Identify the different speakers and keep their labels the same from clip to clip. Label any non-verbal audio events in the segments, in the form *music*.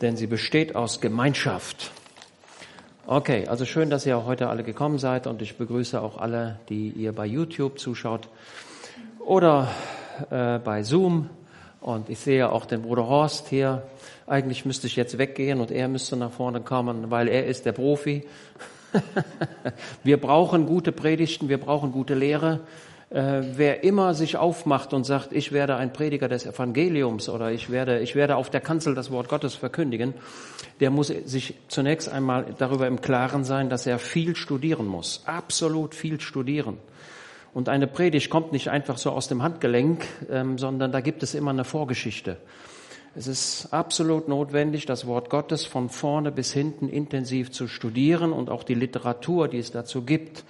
Speaker 1: denn sie besteht aus Gemeinschaft. Okay, also schön, dass ihr heute alle gekommen seid und ich begrüße auch alle, die ihr bei YouTube zuschaut oder äh, bei Zoom. Und ich sehe auch den Bruder Horst hier. Eigentlich müsste ich jetzt weggehen und er müsste nach vorne kommen, weil er ist der Profi. *laughs* wir brauchen gute Predigten, wir brauchen gute Lehre. Äh, wer immer sich aufmacht und sagt, ich werde ein Prediger des Evangeliums oder ich werde, ich werde auf der Kanzel das Wort Gottes verkündigen, der muss sich zunächst einmal darüber im Klaren sein, dass er viel studieren muss. Absolut viel studieren. Und eine Predigt kommt nicht einfach so aus dem Handgelenk, ähm, sondern da gibt es immer eine Vorgeschichte. Es ist absolut notwendig, das Wort Gottes von vorne bis hinten intensiv zu studieren und auch die Literatur, die es dazu gibt.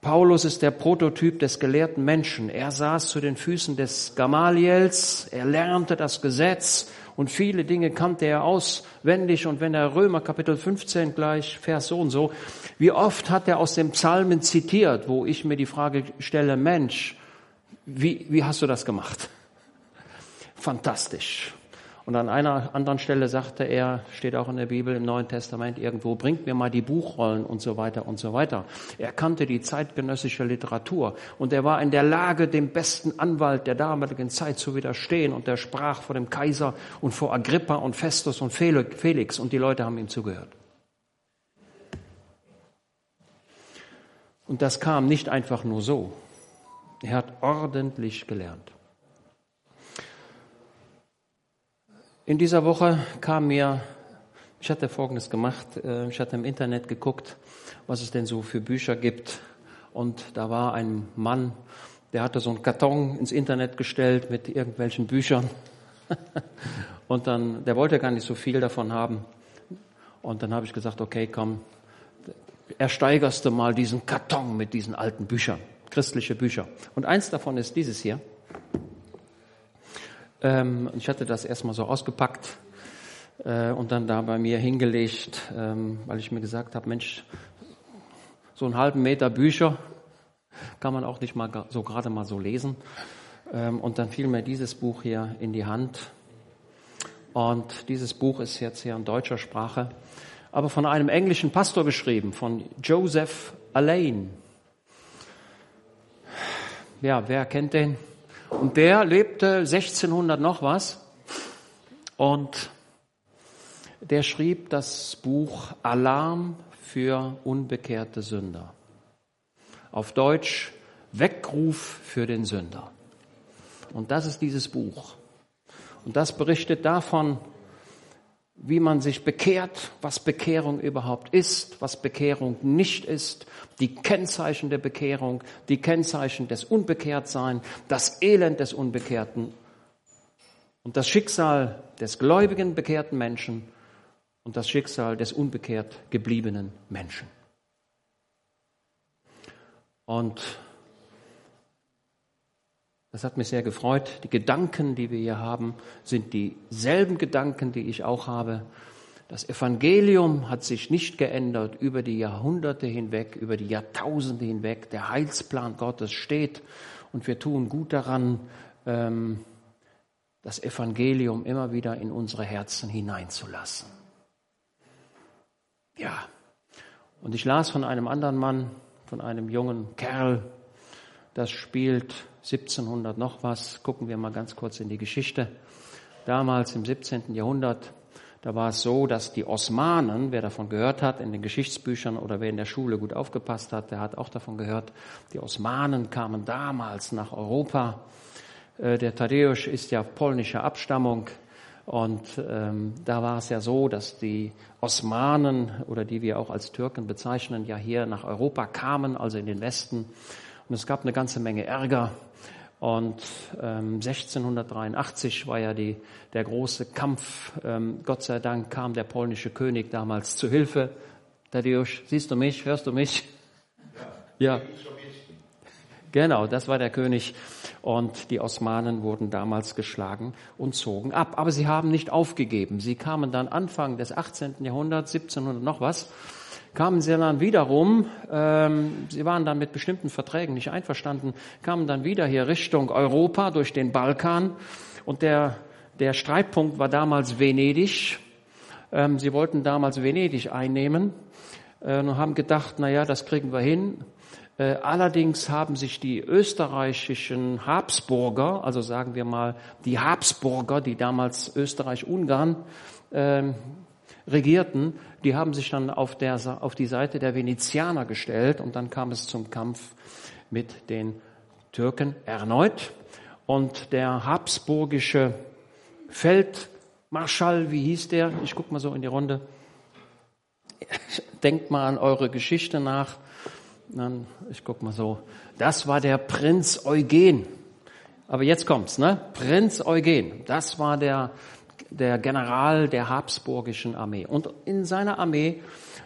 Speaker 1: Paulus ist der Prototyp des gelehrten Menschen. Er saß zu den Füßen des Gamaliels, er lernte das Gesetz und viele Dinge kannte er auswendig. Und wenn er Römer Kapitel 15 gleich, Vers so und so, wie oft hat er aus dem Psalmen zitiert, wo ich mir die Frage stelle, Mensch, wie, wie hast du das gemacht? Fantastisch. Und an einer anderen Stelle sagte er, steht auch in der Bibel im Neuen Testament irgendwo, bringt mir mal die Buchrollen und so weiter und so weiter. Er kannte die zeitgenössische Literatur und er war in der Lage, dem besten Anwalt der damaligen Zeit zu widerstehen und er sprach vor dem Kaiser und vor Agrippa und Festus und Felix und die Leute haben ihm zugehört. Und das kam nicht einfach nur so. Er hat ordentlich gelernt. In dieser Woche kam mir, ich hatte Folgendes gemacht, äh, ich hatte im Internet geguckt, was es denn so für Bücher gibt. Und da war ein Mann, der hatte so einen Karton ins Internet gestellt mit irgendwelchen Büchern. *laughs* Und dann, der wollte gar nicht so viel davon haben. Und dann habe ich gesagt, okay, komm, ersteigerst du mal diesen Karton mit diesen alten Büchern, christliche Bücher. Und eins davon ist dieses hier. Ähm, ich hatte das erstmal so ausgepackt äh, und dann da bei mir hingelegt, ähm, weil ich mir gesagt habe, Mensch, so einen halben Meter Bücher kann man auch nicht mal so gerade mal so lesen. Ähm, und dann fiel mir dieses Buch hier in die Hand. Und dieses Buch ist jetzt hier in deutscher Sprache, aber von einem englischen Pastor geschrieben, von Joseph Alain. Ja, wer kennt den? Und der lebte 1600 noch was und der schrieb das Buch Alarm für unbekehrte Sünder. Auf Deutsch Weckruf für den Sünder. Und das ist dieses Buch. Und das berichtet davon, wie man sich bekehrt, was Bekehrung überhaupt ist, was Bekehrung nicht ist, die Kennzeichen der Bekehrung, die Kennzeichen des Unbekehrtsein, das Elend des Unbekehrten und das Schicksal des gläubigen bekehrten Menschen und das Schicksal des unbekehrt gebliebenen Menschen. Und das hat mich sehr gefreut. Die Gedanken, die wir hier haben, sind dieselben Gedanken, die ich auch habe. Das Evangelium hat sich nicht geändert über die Jahrhunderte hinweg, über die Jahrtausende hinweg. Der Heilsplan Gottes steht und wir tun gut daran, ähm, das Evangelium immer wieder in unsere Herzen hineinzulassen. Ja, und ich las von einem anderen Mann, von einem jungen Kerl, das spielt 1700 noch was. Gucken wir mal ganz kurz in die Geschichte. Damals im 17. Jahrhundert, da war es so, dass die Osmanen, wer davon gehört hat, in den Geschichtsbüchern oder wer in der Schule gut aufgepasst hat, der hat auch davon gehört, die Osmanen kamen damals nach Europa. Äh, der Tadeusz ist ja polnischer Abstammung. Und ähm, da war es ja so, dass die Osmanen oder die wir auch als Türken bezeichnen, ja hier nach Europa kamen, also in den Westen. Und es gab eine ganze Menge Ärger. Und ähm, 1683 war ja die, der große Kampf. Ähm, Gott sei Dank kam der polnische König damals zu Hilfe. Tadeusz, siehst du mich? Hörst du mich? Ja. ja. Genau, das war der König. Und die Osmanen wurden damals geschlagen und zogen ab. Aber sie haben nicht aufgegeben. Sie kamen dann Anfang des 18. Jahrhunderts, 1700 noch was, kamen sie dann wiederum, ähm, sie waren dann mit bestimmten Verträgen nicht einverstanden, kamen dann wieder hier Richtung Europa durch den Balkan und der, der Streitpunkt war damals Venedig Ähm, sie wollten damals Venedig einnehmen äh, und haben gedacht, na ja, das kriegen wir hin. Äh, allerdings haben sich die österreichischen Habsburger, also sagen wir mal die Habsburger, die damals Österreich-Ungarn äh, regierten, die haben sich dann auf, der, auf die Seite der Venezianer gestellt und dann kam es zum Kampf mit den Türken erneut. Und der habsburgische Feldmarschall, wie hieß der? Ich guck mal so in die Runde. *laughs* Denkt mal an eure Geschichte nach. Dann, ich guck mal so. Das war der Prinz Eugen. Aber jetzt kommt's, ne? Prinz Eugen. Das war der, der General der habsburgischen Armee. Und in seiner Armee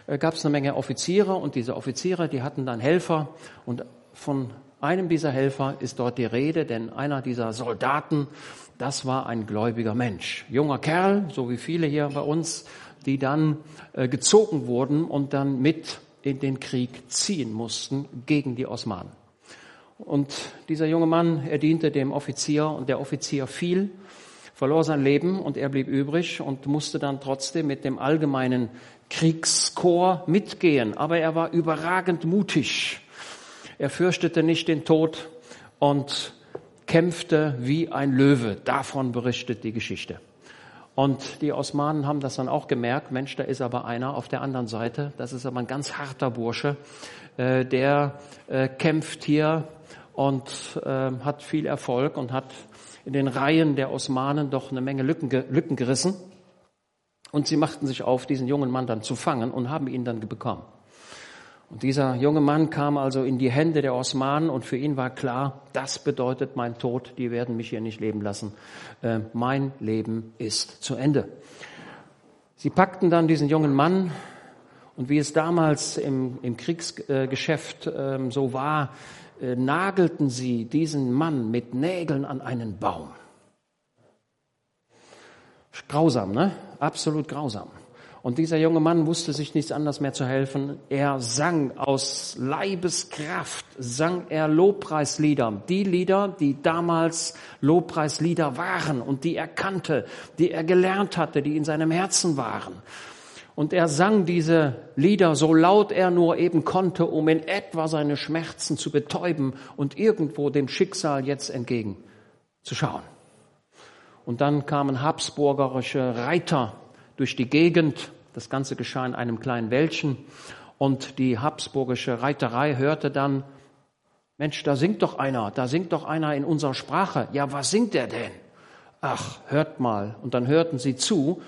Speaker 1: äh, gab es eine Menge Offiziere und diese Offiziere, die hatten dann Helfer und von einem dieser Helfer ist dort die Rede, denn einer dieser Soldaten, das war ein gläubiger Mensch. Junger Kerl, so wie viele hier bei uns, die dann äh, gezogen wurden und dann mit in den Krieg ziehen mussten gegen die Osmanen. Und dieser junge Mann, er diente dem Offizier und der Offizier fiel, verlor sein Leben und er blieb übrig und musste dann trotzdem mit dem allgemeinen Kriegskorps mitgehen. Aber er war überragend mutig. Er fürchtete nicht den Tod und kämpfte wie ein Löwe. Davon berichtet die Geschichte. Und die Osmanen haben das dann auch gemerkt, Mensch, da ist aber einer auf der anderen Seite, das ist aber ein ganz harter Bursche, äh, der äh, kämpft hier und äh, hat viel Erfolg und hat in den Reihen der Osmanen doch eine Menge Lücken, Lücken gerissen. Und sie machten sich auf, diesen jungen Mann dann zu fangen und haben ihn dann bekommen. Und dieser junge Mann kam also in die Hände der Osmanen und für ihn war klar, das bedeutet mein Tod, die werden mich hier nicht leben lassen. Äh, mein Leben ist zu Ende. Sie packten dann diesen jungen Mann und wie es damals im, im Kriegsgeschäft äh, so war, äh, nagelten sie diesen Mann mit Nägeln an einen Baum. Grausam, ne? Absolut grausam. Und dieser junge Mann wusste sich nichts anderes mehr zu helfen. Er sang aus Leibeskraft, sang er Lobpreislieder. Die Lieder, die damals Lobpreislieder waren und die er kannte, die er gelernt hatte, die in seinem Herzen waren. Und er sang diese Lieder so laut er nur eben konnte, um in etwa seine Schmerzen zu betäuben und irgendwo dem Schicksal jetzt entgegenzuschauen. Und dann kamen habsburgerische Reiter durch die Gegend das Ganze geschah in einem kleinen Wäldchen und die habsburgische Reiterei hörte dann, Mensch, da singt doch einer, da singt doch einer in unserer Sprache. Ja, was singt er denn? Ach, hört mal. Und dann hörten sie zu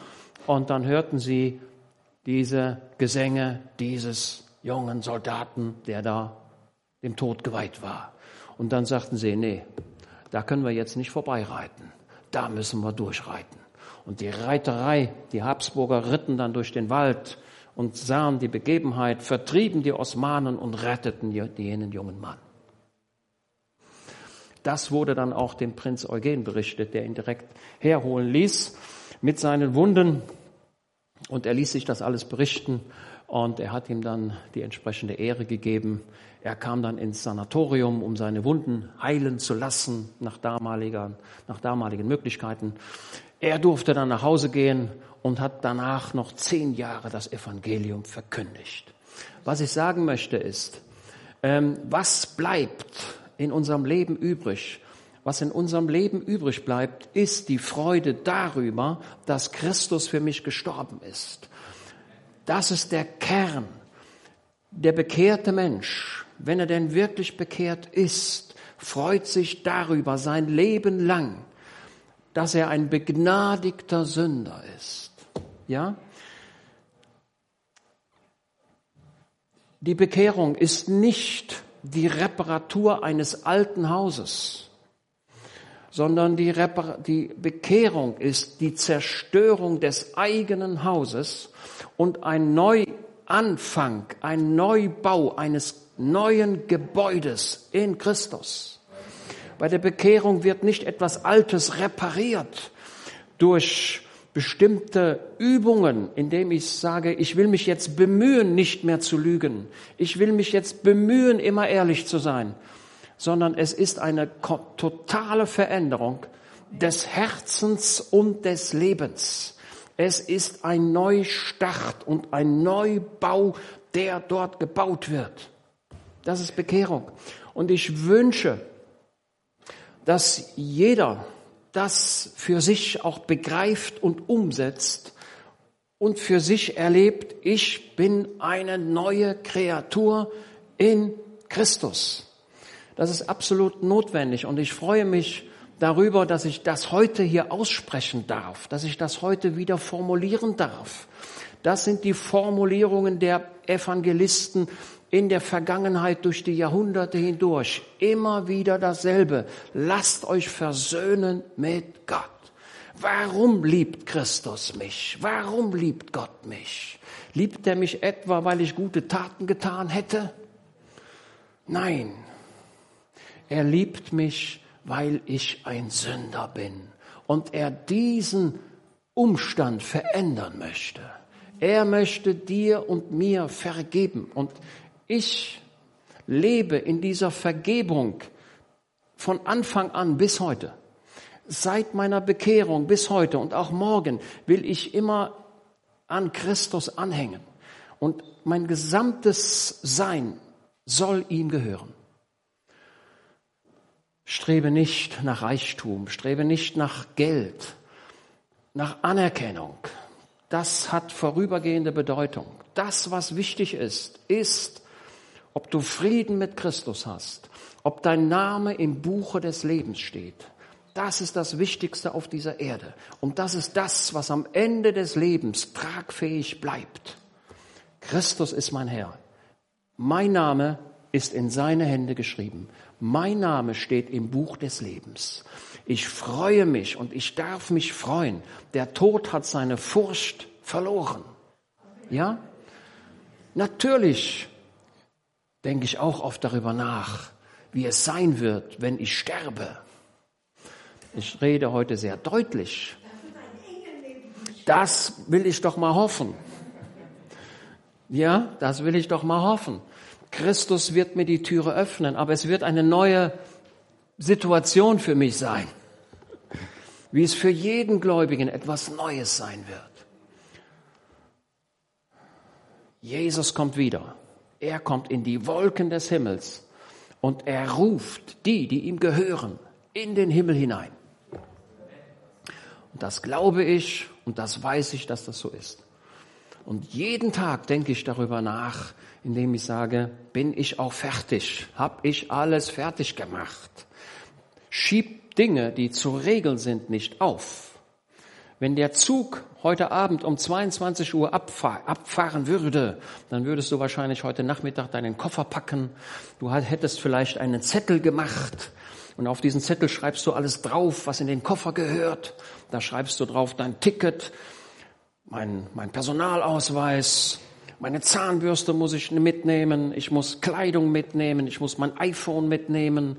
Speaker 1: und dann hörten sie diese Gesänge dieses jungen Soldaten, der da dem Tod geweiht war. Und dann sagten sie, nee, da können wir jetzt nicht vorbeireiten. Da müssen wir durchreiten. Und die Reiterei, die Habsburger ritten dann durch den Wald und sahen die Begebenheit, vertrieben die Osmanen und retteten jenen jungen Mann. Das wurde dann auch dem Prinz Eugen berichtet, der ihn direkt herholen ließ mit seinen Wunden. Und er ließ sich das alles berichten und er hat ihm dann die entsprechende Ehre gegeben. Er kam dann ins Sanatorium, um seine Wunden heilen zu lassen, nach, damaliger, nach damaligen Möglichkeiten. Er durfte dann nach Hause gehen und hat danach noch zehn Jahre das Evangelium verkündigt. Was ich sagen möchte ist, ähm, was bleibt in unserem Leben übrig? Was in unserem Leben übrig bleibt, ist die Freude darüber, dass Christus für mich gestorben ist. Das ist der Kern. Der bekehrte Mensch, wenn er denn wirklich bekehrt ist, freut sich darüber sein Leben lang, dass er ein begnadigter Sünder ist. Ja? Die Bekehrung ist nicht die Reparatur eines alten Hauses, sondern die, die Bekehrung ist die Zerstörung des eigenen Hauses und ein Neuanfang, ein Neubau eines neuen Gebäudes in Christus. Bei der Bekehrung wird nicht etwas Altes repariert durch bestimmte Übungen, indem ich sage, ich will mich jetzt bemühen, nicht mehr zu lügen. Ich will mich jetzt bemühen, immer ehrlich zu sein. Sondern es ist eine totale Veränderung des Herzens und des Lebens. Es ist ein Neustart und ein Neubau, der dort gebaut wird. Das ist Bekehrung. Und ich wünsche, dass jeder das für sich auch begreift und umsetzt und für sich erlebt, ich bin eine neue Kreatur in Christus. Das ist absolut notwendig und ich freue mich darüber, dass ich das heute hier aussprechen darf, dass ich das heute wieder formulieren darf. Das sind die Formulierungen der Evangelisten in der Vergangenheit durch die Jahrhunderte hindurch. Immer wieder dasselbe. Lasst euch versöhnen mit Gott. Warum liebt Christus mich? Warum liebt Gott mich? Liebt er mich etwa, weil ich gute Taten getan hätte? Nein. Er liebt mich, weil ich ein Sünder bin und er diesen Umstand verändern möchte. Er möchte dir und mir vergeben und ich lebe in dieser Vergebung von Anfang an bis heute. Seit meiner Bekehrung bis heute und auch morgen will ich immer an Christus anhängen. Und mein gesamtes Sein soll ihm gehören. Strebe nicht nach Reichtum, strebe nicht nach Geld, nach Anerkennung. Das hat vorübergehende Bedeutung. Das, was wichtig ist, ist, ob du Frieden mit Christus hast, ob dein Name im Buche des Lebens steht. Das ist das Wichtigste auf dieser Erde. Und das ist das, was am Ende des Lebens tragfähig bleibt. Christus ist mein Herr. Mein Name ist in seine Hände geschrieben. Mein Name steht im Buch des Lebens. Ich freue mich und ich darf mich freuen. Der Tod hat seine Furcht verloren. Ja? Natürlich denke ich auch oft darüber nach, wie es sein wird, wenn ich sterbe. Ich rede heute sehr deutlich. Das will ich doch mal hoffen. Ja, das will ich doch mal hoffen. Christus wird mir die Türe öffnen, aber es wird eine neue Situation für mich sein, wie es für jeden Gläubigen etwas Neues sein wird. Jesus kommt wieder. Er kommt in die Wolken des Himmels und er ruft die, die ihm gehören, in den Himmel hinein. Und das glaube ich und das weiß ich, dass das so ist. Und jeden Tag denke ich darüber nach, indem ich sage, bin ich auch fertig? Hab ich alles fertig gemacht? Schieb Dinge, die zu regeln sind, nicht auf. Wenn der Zug heute Abend um 22 Uhr abfahr, abfahren würde, dann würdest du wahrscheinlich heute Nachmittag deinen Koffer packen. Du hättest vielleicht einen Zettel gemacht und auf diesen Zettel schreibst du alles drauf, was in den Koffer gehört. Da schreibst du drauf dein Ticket, mein, mein Personalausweis, meine Zahnbürste muss ich mitnehmen, ich muss Kleidung mitnehmen, ich muss mein iPhone mitnehmen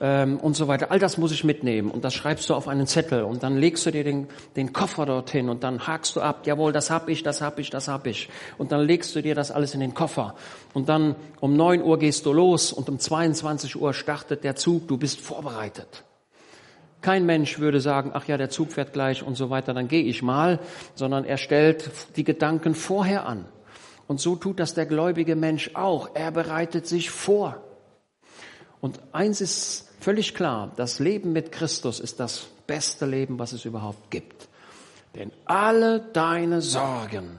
Speaker 1: ähm, und so weiter. All das muss ich mitnehmen und das schreibst du auf einen Zettel und dann legst du dir den, den Koffer dorthin und dann hakst du ab, jawohl, das hab ich, das hab ich, das hab ich. Und dann legst du dir das alles in den Koffer und dann um neun Uhr gehst du los und um 22 Uhr startet der Zug, du bist vorbereitet. Kein Mensch würde sagen, ach ja, der Zug fährt gleich und so weiter, dann gehe ich mal, sondern er stellt die Gedanken vorher an. Und so tut das der gläubige Mensch auch. Er bereitet sich vor. Und eins ist völlig klar, das Leben mit Christus ist das beste Leben, was es überhaupt gibt. Denn alle deine Sorgen,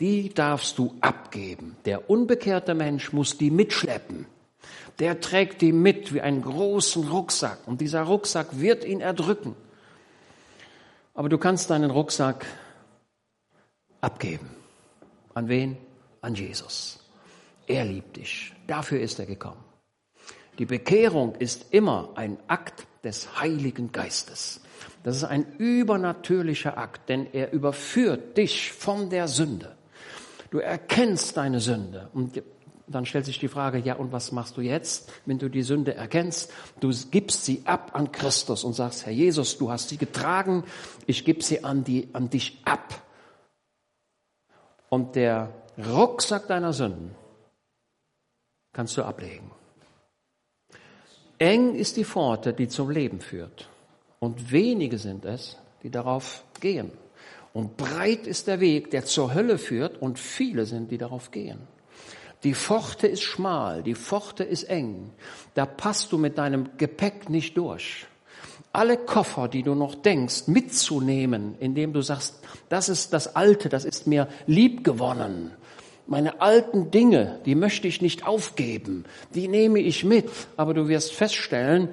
Speaker 1: die darfst du abgeben. Der unbekehrte Mensch muss die mitschleppen. Der trägt die mit wie einen großen Rucksack und dieser Rucksack wird ihn erdrücken. Aber du kannst deinen Rucksack abgeben. An wen? An Jesus. Er liebt dich. Dafür ist er gekommen. Die Bekehrung ist immer ein Akt des Heiligen Geistes. Das ist ein übernatürlicher Akt, denn er überführt dich von der Sünde. Du erkennst deine Sünde und dann stellt sich die Frage, ja, und was machst du jetzt, wenn du die Sünde erkennst? Du gibst sie ab an Christus und sagst, Herr Jesus, du hast sie getragen, ich gebe sie an, die, an dich ab. Und der Rucksack deiner Sünden kannst du ablegen. Eng ist die Pforte, die zum Leben führt. Und wenige sind es, die darauf gehen. Und breit ist der Weg, der zur Hölle führt, und viele sind, die darauf gehen. Die Pforte ist schmal, die Pforte ist eng. Da passt du mit deinem Gepäck nicht durch. Alle Koffer, die du noch denkst, mitzunehmen, indem du sagst, das ist das Alte, das ist mir lieb gewonnen. Meine alten Dinge, die möchte ich nicht aufgeben, die nehme ich mit. Aber du wirst feststellen,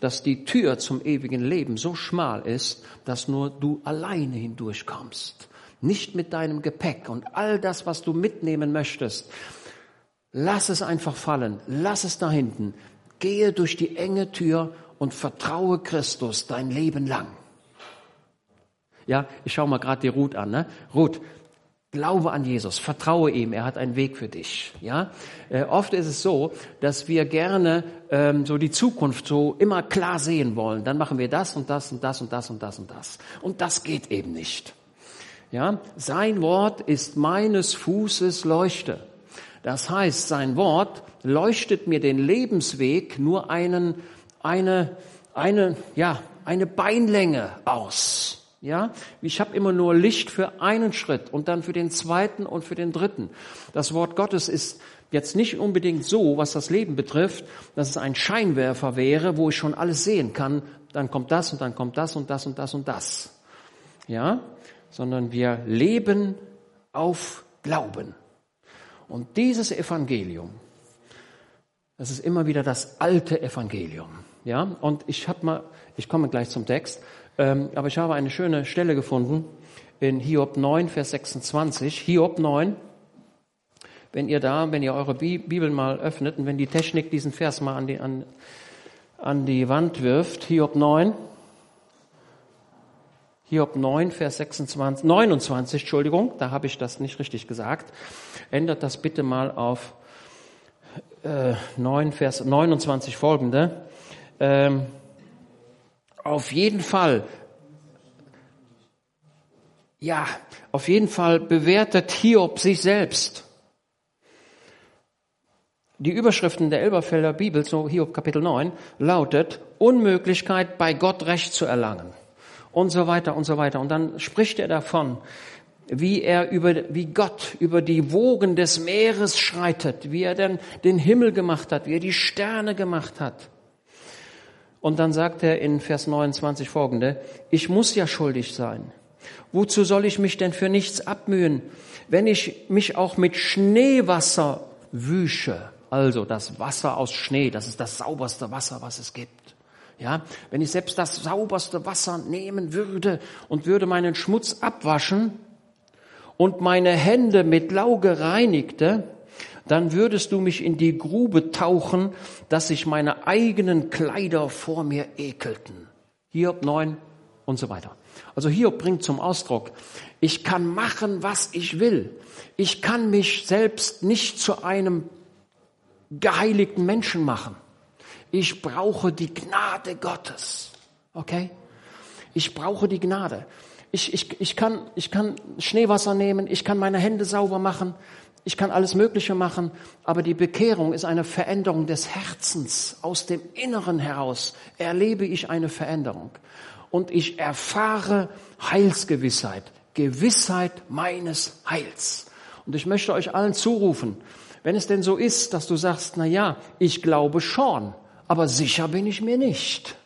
Speaker 1: dass die Tür zum ewigen Leben so schmal ist, dass nur du alleine hindurchkommst. Nicht mit deinem Gepäck und all das, was du mitnehmen möchtest. Lass es einfach fallen. Lass es da hinten. Gehe durch die enge Tür und vertraue Christus dein Leben lang. Ja, ich schaue mal gerade die Ruth an. Ne? Ruth, Glaube an Jesus, vertraue ihm, er hat einen Weg für dich. Ja, äh, oft ist es so, dass wir gerne ähm, so die Zukunft so immer klar sehen wollen. Dann machen wir das und das und das und das und das und das. Und das geht eben nicht. Ja, sein Wort ist meines Fußes Leuchte. Das heißt, sein Wort leuchtet mir den Lebensweg nur einen, eine, eine, ja, eine Beinlänge aus. Ja, ich habe immer nur Licht für einen Schritt und dann für den zweiten und für den dritten. Das Wort Gottes ist jetzt nicht unbedingt so, was das Leben betrifft, dass es ein Scheinwerfer wäre, wo ich schon alles sehen kann. Dann kommt das und dann kommt das und das und das und das. Ja, sondern wir leben auf Glauben. Und dieses Evangelium, das ist immer wieder das alte Evangelium. Ja, und ich habe mal, ich komme gleich zum Text. Ähm, aber ich habe eine schöne Stelle gefunden in Hiob 9, Vers 26. Hiob 9. Wenn ihr da, wenn ihr eure Bibel mal öffnet und wenn die Technik diesen Vers mal an die, an, an die Wand wirft, Hiob 9, Hiob 9, Vers 26, 29, Entschuldigung, da habe ich das nicht richtig gesagt. Ändert das bitte mal auf äh, 9, Vers 29 folgende. Ähm, auf jeden Fall, ja, auf jeden Fall bewertet Hiob sich selbst. Die Überschriften der Elberfelder Bibel, so Hiob Kapitel 9, lautet Unmöglichkeit, bei Gott Recht zu erlangen. Und so weiter und so weiter. Und dann spricht er davon, wie er über, wie Gott über die Wogen des Meeres schreitet, wie er denn den Himmel gemacht hat, wie er die Sterne gemacht hat. Und dann sagt er in Vers 29 folgende, ich muss ja schuldig sein. Wozu soll ich mich denn für nichts abmühen, wenn ich mich auch mit Schneewasser wüsche? Also das Wasser aus Schnee, das ist das sauberste Wasser, was es gibt. Ja, wenn ich selbst das sauberste Wasser nehmen würde und würde meinen Schmutz abwaschen und meine Hände mit Lauge reinigte, dann würdest du mich in die Grube tauchen, dass sich meine eigenen Kleider vor mir ekelten. Hiob 9 und so weiter. Also Hiob bringt zum Ausdruck, ich kann machen, was ich will. Ich kann mich selbst nicht zu einem geheiligten Menschen machen. Ich brauche die Gnade Gottes. Okay? Ich brauche die Gnade. Ich, ich, ich, kann, ich kann Schneewasser nehmen, ich kann meine Hände sauber machen, ich kann alles Mögliche machen, aber die Bekehrung ist eine Veränderung des Herzens. Aus dem Inneren heraus erlebe ich eine Veränderung. Und ich erfahre Heilsgewissheit, Gewissheit meines Heils. Und ich möchte euch allen zurufen, wenn es denn so ist, dass du sagst, na ja, ich glaube schon, aber sicher bin ich mir nicht.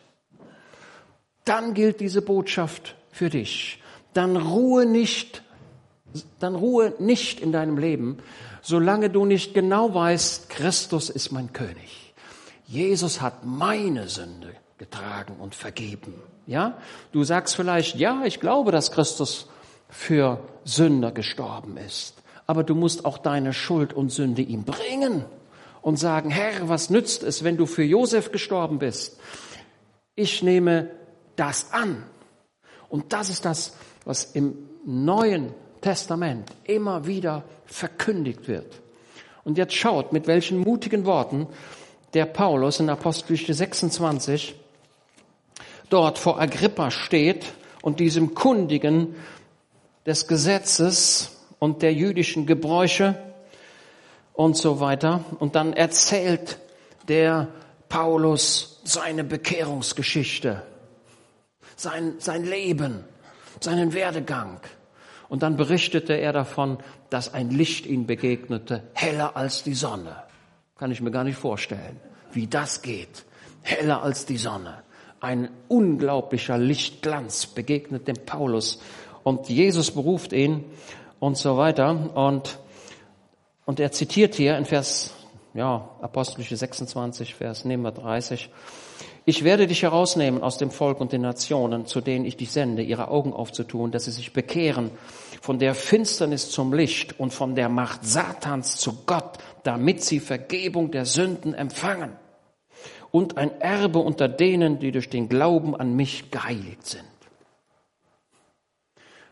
Speaker 1: Dann gilt diese Botschaft für dich. Dann ruhe nicht dann ruhe nicht in deinem Leben, solange du nicht genau weißt, Christus ist mein König. Jesus hat meine Sünde getragen und vergeben. Ja? Du sagst vielleicht, ja, ich glaube, dass Christus für Sünder gestorben ist. Aber du musst auch deine Schuld und Sünde ihm bringen und sagen, Herr, was nützt es, wenn du für Josef gestorben bist? Ich nehme das an. Und das ist das, was im neuen Testament immer wieder verkündigt wird. Und jetzt schaut, mit welchen mutigen Worten der Paulus in Apostelgeschichte 26 dort vor Agrippa steht und diesem Kundigen des Gesetzes und der jüdischen Gebräuche und so weiter. Und dann erzählt der Paulus seine Bekehrungsgeschichte, sein, sein Leben, seinen Werdegang. Und dann berichtete er davon, dass ein Licht ihm begegnete, heller als die Sonne. Kann ich mir gar nicht vorstellen, wie das geht. Heller als die Sonne. Ein unglaublicher Lichtglanz begegnet dem Paulus. Und Jesus beruft ihn und so weiter. Und, und er zitiert hier in Vers, ja, Apostelische 26, Vers, nehmen wir 30. Ich werde dich herausnehmen aus dem Volk und den Nationen, zu denen ich dich sende, ihre Augen aufzutun, dass sie sich bekehren von der Finsternis zum Licht und von der Macht Satans zu Gott, damit sie Vergebung der Sünden empfangen und ein Erbe unter denen, die durch den Glauben an mich geheiligt sind.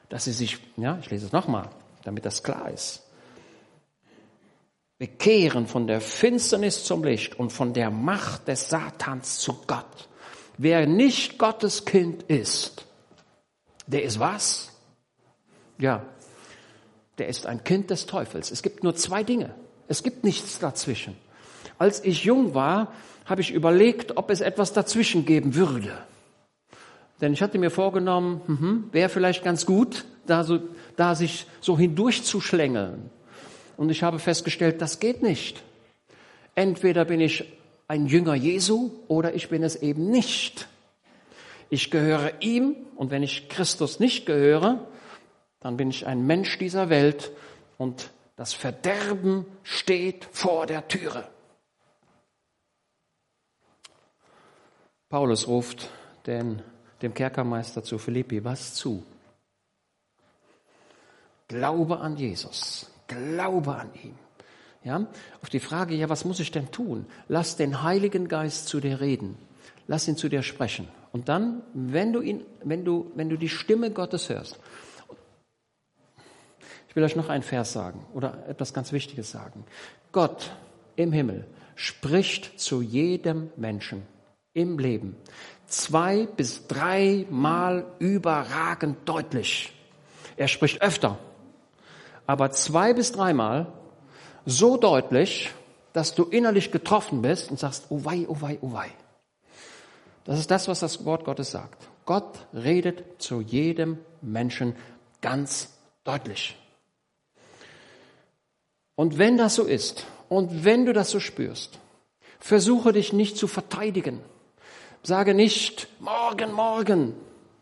Speaker 1: Dass sie sich, ja, ich lese es nochmal, damit das klar ist bekehren von der Finsternis zum Licht und von der Macht des Satans zu Gott. Wer nicht Gottes Kind ist, der ist was? Ja, der ist ein Kind des Teufels. Es gibt nur zwei Dinge. Es gibt nichts dazwischen. Als ich jung war, habe ich überlegt, ob es etwas dazwischen geben würde. Denn ich hatte mir vorgenommen, hm, wäre vielleicht ganz gut, da, so, da sich so hindurchzuschlängeln. Und ich habe festgestellt, das geht nicht. Entweder bin ich ein Jünger Jesu oder ich bin es eben nicht. Ich gehöre ihm und wenn ich Christus nicht gehöre, dann bin ich ein Mensch dieser Welt und das Verderben steht vor der Türe. Paulus ruft den, dem Kerkermeister zu Philippi was zu? Glaube an Jesus. Glaube an ihn. Ja? Auf die Frage, ja, was muss ich denn tun? Lass den Heiligen Geist zu dir reden. Lass ihn zu dir sprechen. Und dann, wenn du ihn, wenn du, wenn du die Stimme Gottes hörst, ich will euch noch einen Vers sagen oder etwas ganz Wichtiges sagen. Gott im Himmel spricht zu jedem Menschen im Leben zwei bis dreimal überragend deutlich. Er spricht öfter aber zwei bis dreimal so deutlich, dass du innerlich getroffen bist und sagst, oh wei, oh wei, oh wei. Das ist das, was das Wort Gottes sagt. Gott redet zu jedem Menschen ganz deutlich. Und wenn das so ist und wenn du das so spürst, versuche dich nicht zu verteidigen. Sage nicht, morgen, morgen,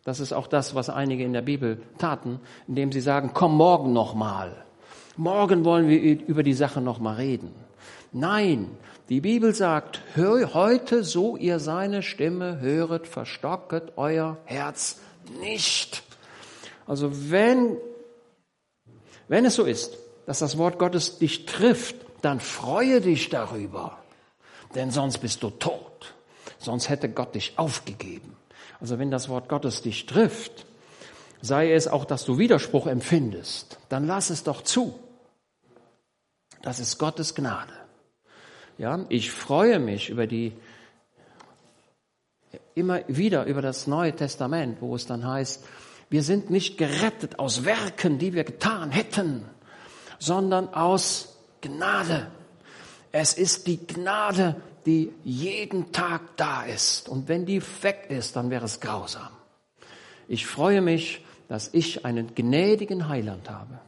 Speaker 1: das ist auch das, was einige in der Bibel taten, indem sie sagen, komm morgen nochmal. Morgen wollen wir über die Sache nochmal reden. Nein, die Bibel sagt, heute, so ihr seine Stimme höret, verstocket euer Herz nicht. Also wenn, wenn es so ist, dass das Wort Gottes dich trifft, dann freue dich darüber. Denn sonst bist du tot. Sonst hätte Gott dich aufgegeben. Also wenn das Wort Gottes dich trifft, sei es auch, dass du Widerspruch empfindest, dann lass es doch zu. Das ist Gottes Gnade. Ja, ich freue mich über die, immer wieder über das Neue Testament, wo es dann heißt, wir sind nicht gerettet aus Werken, die wir getan hätten, sondern aus Gnade. Es ist die Gnade die jeden Tag da ist. Und wenn die weg ist, dann wäre es grausam. Ich freue mich, dass ich einen gnädigen Heiland habe.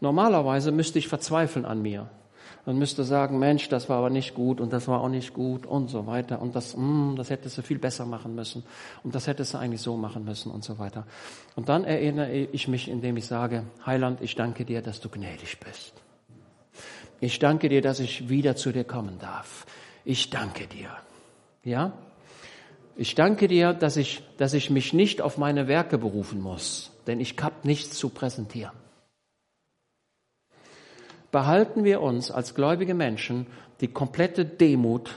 Speaker 1: Normalerweise müsste ich verzweifeln an mir und müsste sagen, Mensch, das war aber nicht gut und das war auch nicht gut und so weiter und das, mm, das hättest du viel besser machen müssen und das hättest du eigentlich so machen müssen und so weiter. Und dann erinnere ich mich, indem ich sage, Heiland, ich danke dir, dass du gnädig bist. Ich danke dir, dass ich wieder zu dir kommen darf ich danke dir. Ja? Ich danke dir, dass ich, dass ich mich nicht auf meine Werke berufen muss, denn ich habe nichts zu präsentieren. Behalten wir uns als gläubige Menschen die komplette Demut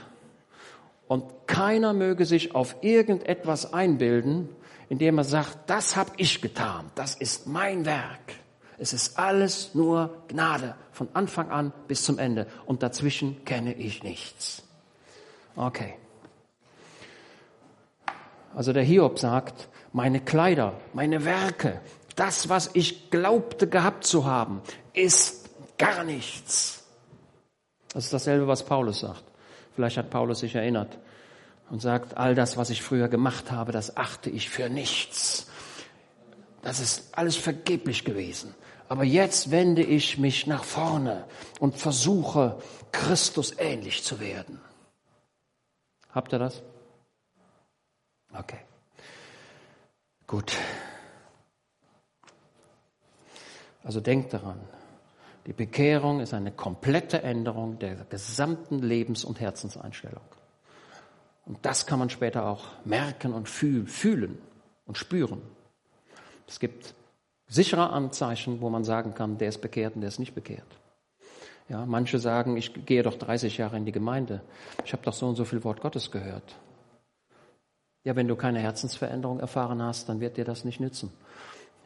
Speaker 1: und keiner möge sich auf irgendetwas einbilden, indem er sagt, das habe ich getan, das ist mein Werk. Es ist alles nur Gnade von Anfang an bis zum Ende und dazwischen kenne ich nichts. Okay. Also der Hiob sagt, meine Kleider, meine Werke, das, was ich glaubte gehabt zu haben, ist gar nichts. Das ist dasselbe, was Paulus sagt. Vielleicht hat Paulus sich erinnert und sagt, all das, was ich früher gemacht habe, das achte ich für nichts. Das ist alles vergeblich gewesen. Aber jetzt wende ich mich nach vorne und versuche, Christus ähnlich zu werden. Habt ihr das? Okay. Gut. Also denkt daran, die Bekehrung ist eine komplette Änderung der gesamten Lebens- und Herzenseinstellung. Und das kann man später auch merken und fühlen und spüren. Es gibt sichere Anzeichen, wo man sagen kann, der ist bekehrt und der ist nicht bekehrt. Ja, manche sagen, ich gehe doch 30 Jahre in die Gemeinde. Ich habe doch so und so viel Wort Gottes gehört. Ja, wenn du keine Herzensveränderung erfahren hast, dann wird dir das nicht nützen.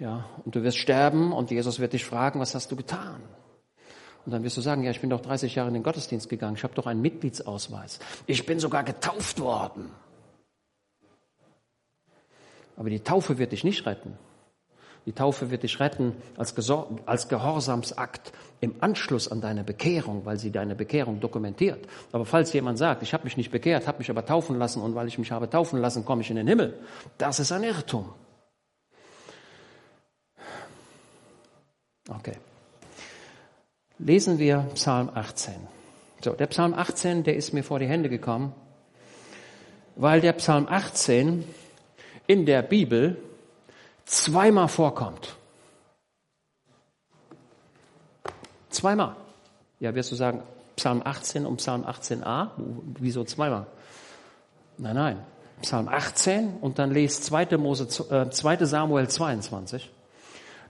Speaker 1: Ja, und du wirst sterben und Jesus wird dich fragen, was hast du getan? Und dann wirst du sagen, ja, ich bin doch 30 Jahre in den Gottesdienst gegangen, ich habe doch einen Mitgliedsausweis. Ich bin sogar getauft worden. Aber die Taufe wird dich nicht retten. Die Taufe wird dich retten als, als Gehorsamsakt im Anschluss an deine Bekehrung, weil sie deine Bekehrung dokumentiert. Aber falls jemand sagt, ich habe mich nicht bekehrt, habe mich aber taufen lassen und weil ich mich habe taufen lassen, komme ich in den Himmel, das ist ein Irrtum. Okay. Lesen wir Psalm 18. So, der Psalm 18, der ist mir vor die Hände gekommen, weil der Psalm 18 in der Bibel zweimal vorkommt. Zweimal. Ja, wirst du sagen, Psalm 18 und Psalm 18a? Wieso zweimal? Nein, nein. Psalm 18 und dann lest 2. Mose, äh, 2. Samuel 22.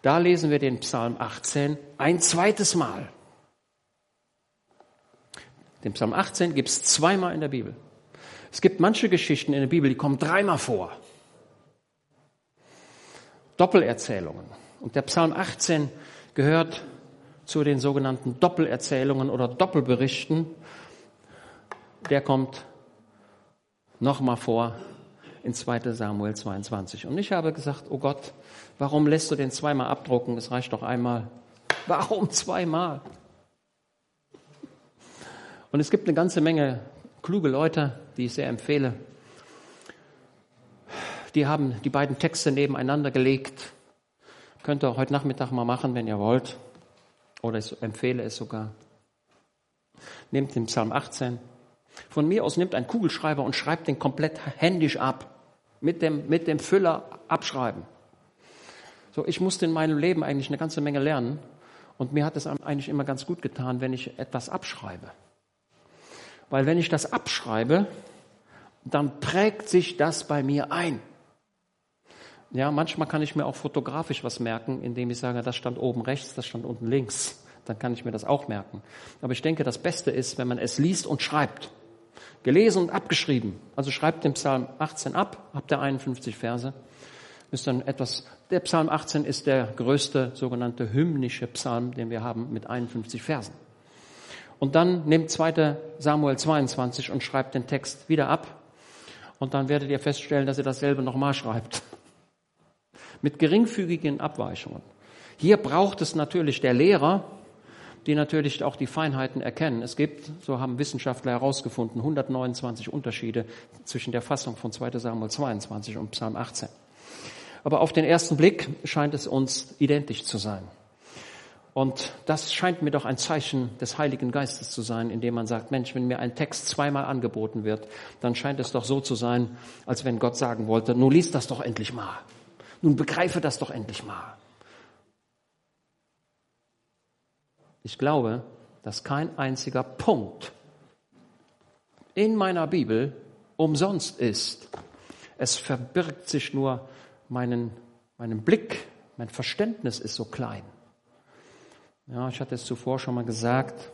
Speaker 1: Da lesen wir den Psalm 18 ein zweites Mal. Den Psalm 18 gibt es zweimal in der Bibel. Es gibt manche Geschichten in der Bibel, die kommen dreimal vor. Doppelerzählungen. Und der Psalm 18 gehört zu den sogenannten Doppelerzählungen oder Doppelberichten. Der kommt nochmal vor in 2 Samuel 22. Und ich habe gesagt, oh Gott, warum lässt du den zweimal abdrucken? Es reicht doch einmal. Warum zweimal? Und es gibt eine ganze Menge kluge Leute, die ich sehr empfehle, die haben die beiden Texte nebeneinander gelegt. Könnt ihr heute Nachmittag mal machen, wenn ihr wollt. Oder ich empfehle es sogar. Nehmt den Psalm 18. Von mir aus nimmt ein Kugelschreiber und schreibt den komplett händisch ab. Mit dem, mit dem Füller abschreiben. So, ich musste in meinem Leben eigentlich eine ganze Menge lernen. Und mir hat es eigentlich immer ganz gut getan, wenn ich etwas abschreibe. Weil wenn ich das abschreibe, dann prägt sich das bei mir ein. Ja, manchmal kann ich mir auch fotografisch was merken, indem ich sage, das stand oben rechts, das stand unten links. Dann kann ich mir das auch merken. Aber ich denke, das Beste ist, wenn man es liest und schreibt. Gelesen und abgeschrieben. Also schreibt den Psalm 18 ab, habt ihr 51 Verse. Ist dann etwas, der Psalm 18 ist der größte sogenannte hymnische Psalm, den wir haben mit 51 Versen. Und dann nehmt 2. Samuel 22 und schreibt den Text wieder ab. Und dann werdet ihr feststellen, dass ihr dasselbe nochmal schreibt mit geringfügigen Abweichungen. Hier braucht es natürlich der Lehrer, die natürlich auch die Feinheiten erkennen. Es gibt, so haben Wissenschaftler herausgefunden, 129 Unterschiede zwischen der Fassung von 2 Samuel 22 und Psalm 18. Aber auf den ersten Blick scheint es uns identisch zu sein. Und das scheint mir doch ein Zeichen des Heiligen Geistes zu sein, indem man sagt, Mensch, wenn mir ein Text zweimal angeboten wird, dann scheint es doch so zu sein, als wenn Gott sagen wollte, nun liest das doch endlich mal. Nun begreife das doch endlich mal. Ich glaube, dass kein einziger Punkt in meiner Bibel umsonst ist. Es verbirgt sich nur meinen, meinen Blick, mein Verständnis ist so klein. Ja, ich hatte es zuvor schon mal gesagt.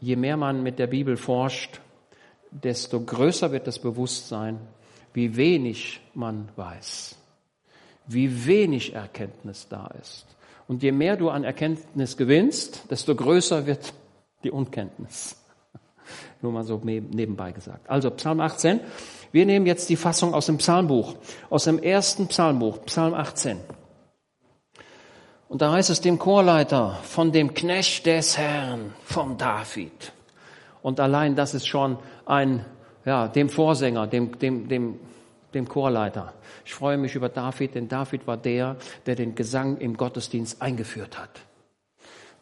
Speaker 1: Je mehr man mit der Bibel forscht, desto größer wird das Bewusstsein, wie wenig man weiß wie wenig Erkenntnis da ist. Und je mehr du an Erkenntnis gewinnst, desto größer wird die Unkenntnis. *laughs* Nur mal so nebenbei gesagt. Also Psalm 18. Wir nehmen jetzt die Fassung aus dem Psalmbuch, aus dem ersten Psalmbuch, Psalm 18. Und da heißt es dem Chorleiter von dem Knecht des Herrn, vom David. Und allein das ist schon ein, ja, dem Vorsänger, dem, dem, dem dem Chorleiter. Ich freue mich über David, denn David war der, der den Gesang im Gottesdienst eingeführt hat.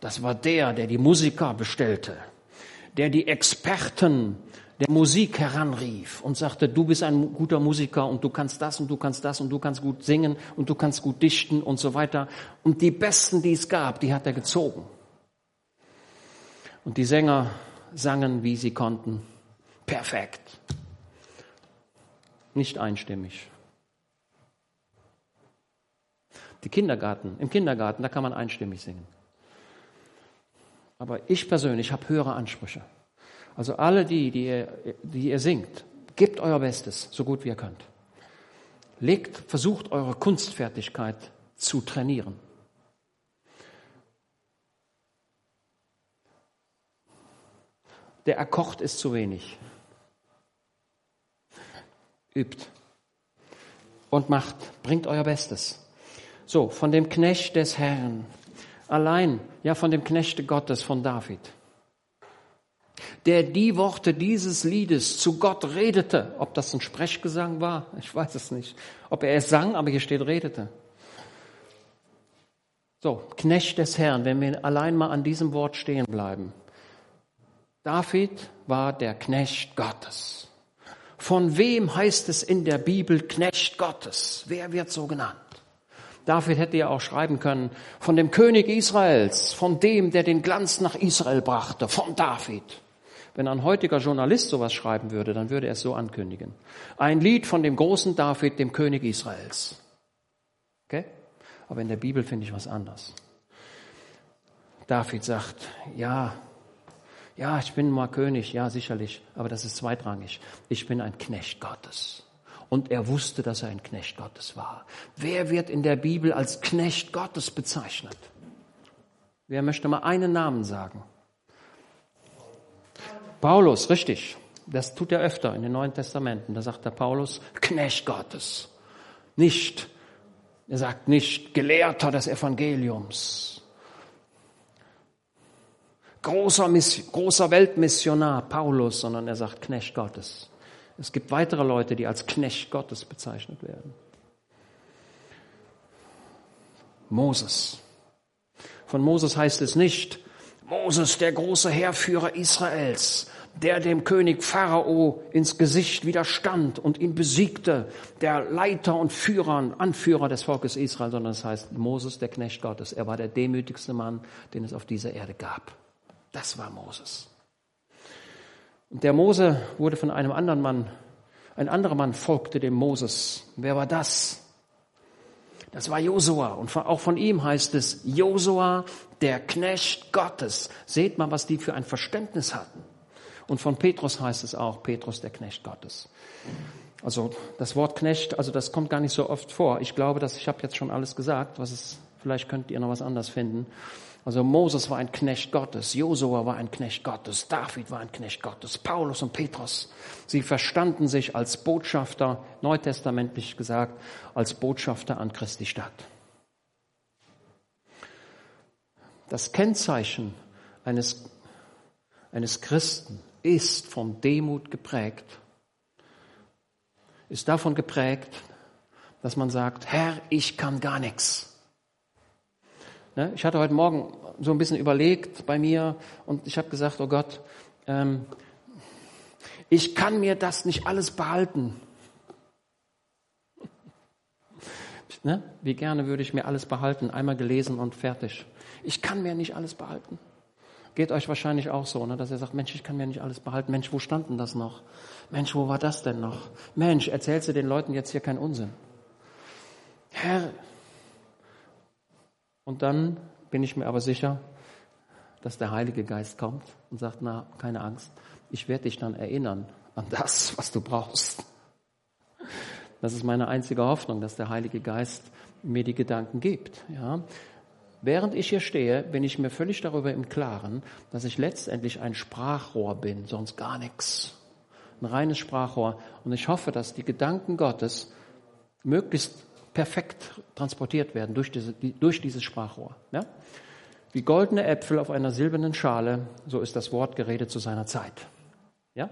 Speaker 1: Das war der, der die Musiker bestellte, der die Experten der Musik heranrief und sagte, du bist ein guter Musiker und du kannst das und du kannst das und du kannst gut singen und du kannst gut dichten und so weiter. Und die Besten, die es gab, die hat er gezogen. Und die Sänger sangen, wie sie konnten. Perfekt. Nicht einstimmig. Die Kindergarten, im Kindergarten, da kann man einstimmig singen. Aber ich persönlich habe höhere Ansprüche. Also alle die, die ihr, die ihr singt, gebt euer Bestes, so gut wie ihr könnt. Legt, versucht eure Kunstfertigkeit zu trainieren. Der erkocht ist zu wenig. Übt und macht, bringt euer Bestes. So, von dem Knecht des Herrn, allein, ja, von dem Knechte Gottes, von David der die Worte dieses Liedes zu Gott redete. Ob das ein Sprechgesang war, ich weiß es nicht. Ob er es sang, aber hier steht redete. So, Knecht des Herrn, wenn wir allein mal an diesem Wort stehen bleiben. David war der Knecht Gottes. Von wem heißt es in der Bibel Knecht Gottes? Wer wird so genannt? David hätte ja auch schreiben können, von dem König Israels, von dem, der den Glanz nach Israel brachte, von David. Wenn ein heutiger Journalist sowas schreiben würde, dann würde er es so ankündigen. Ein Lied von dem großen David, dem König Israels. Okay? Aber in der Bibel finde ich was anderes. David sagt, ja, ja, ich bin mal König, ja, sicherlich, aber das ist zweitrangig. Ich bin ein Knecht Gottes. Und er wusste, dass er ein Knecht Gottes war. Wer wird in der Bibel als Knecht Gottes bezeichnet? Wer möchte mal einen Namen sagen? Paulus, richtig. Das tut er öfter in den Neuen Testamenten. Da sagt der Paulus, Knecht Gottes. Nicht, er sagt nicht Gelehrter des Evangeliums. Großer, großer Weltmissionar Paulus, sondern er sagt Knecht Gottes. Es gibt weitere Leute, die als Knecht Gottes bezeichnet werden. Moses. Von Moses heißt es nicht, Moses, der große Heerführer Israels, der dem König Pharao ins Gesicht widerstand und ihn besiegte, der Leiter und Führer und Anführer des Volkes Israel, sondern es heißt Moses, der Knecht Gottes. Er war der demütigste Mann, den es auf dieser Erde gab. Das war Moses. Und der Mose wurde von einem anderen Mann, ein anderer Mann folgte dem Moses. Wer war das? Das war Josua. Und auch von ihm heißt es Josua, der Knecht Gottes. Seht mal, was die für ein Verständnis hatten. Und von Petrus heißt es auch Petrus, der Knecht Gottes. Also das Wort Knecht, also das kommt gar nicht so oft vor. Ich glaube, dass ich habe jetzt schon alles gesagt, was es, vielleicht könnt ihr noch was anderes finden. Also Moses war ein Knecht Gottes, Josua war ein Knecht Gottes, David war ein Knecht Gottes, Paulus und Petrus. Sie verstanden sich als Botschafter, neutestamentlich gesagt, als Botschafter an Christi Stadt. Das Kennzeichen eines, eines Christen ist von Demut geprägt, ist davon geprägt, dass man sagt, Herr, ich kann gar nichts. Ne? Ich hatte heute Morgen so ein bisschen überlegt bei mir und ich habe gesagt, oh Gott, ähm, ich kann mir das nicht alles behalten. *laughs* Ne? Wie gerne würde ich mir alles behalten, einmal gelesen und fertig. Ich kann mir nicht alles behalten. Geht euch wahrscheinlich auch so, ne? dass ihr sagt, Mensch, ich kann mir nicht alles behalten. Mensch, wo stand denn das noch? Mensch, wo war das denn noch? Mensch, erzählst du den Leuten jetzt hier keinen Unsinn? Herr, und dann bin ich mir aber sicher, dass der Heilige Geist kommt und sagt, na, keine Angst, ich werde dich dann erinnern an das, was du brauchst. Das ist meine einzige Hoffnung, dass der Heilige Geist mir die Gedanken gibt. Ja. Während ich hier stehe, bin ich mir völlig darüber im Klaren, dass ich letztendlich ein Sprachrohr bin, sonst gar nichts. Ein reines Sprachrohr. Und ich hoffe, dass die Gedanken Gottes möglichst perfekt transportiert werden durch, diese, durch dieses Sprachrohr. Ja? Wie goldene Äpfel auf einer silbernen Schale, so ist das Wort geredet zu seiner Zeit. Ja?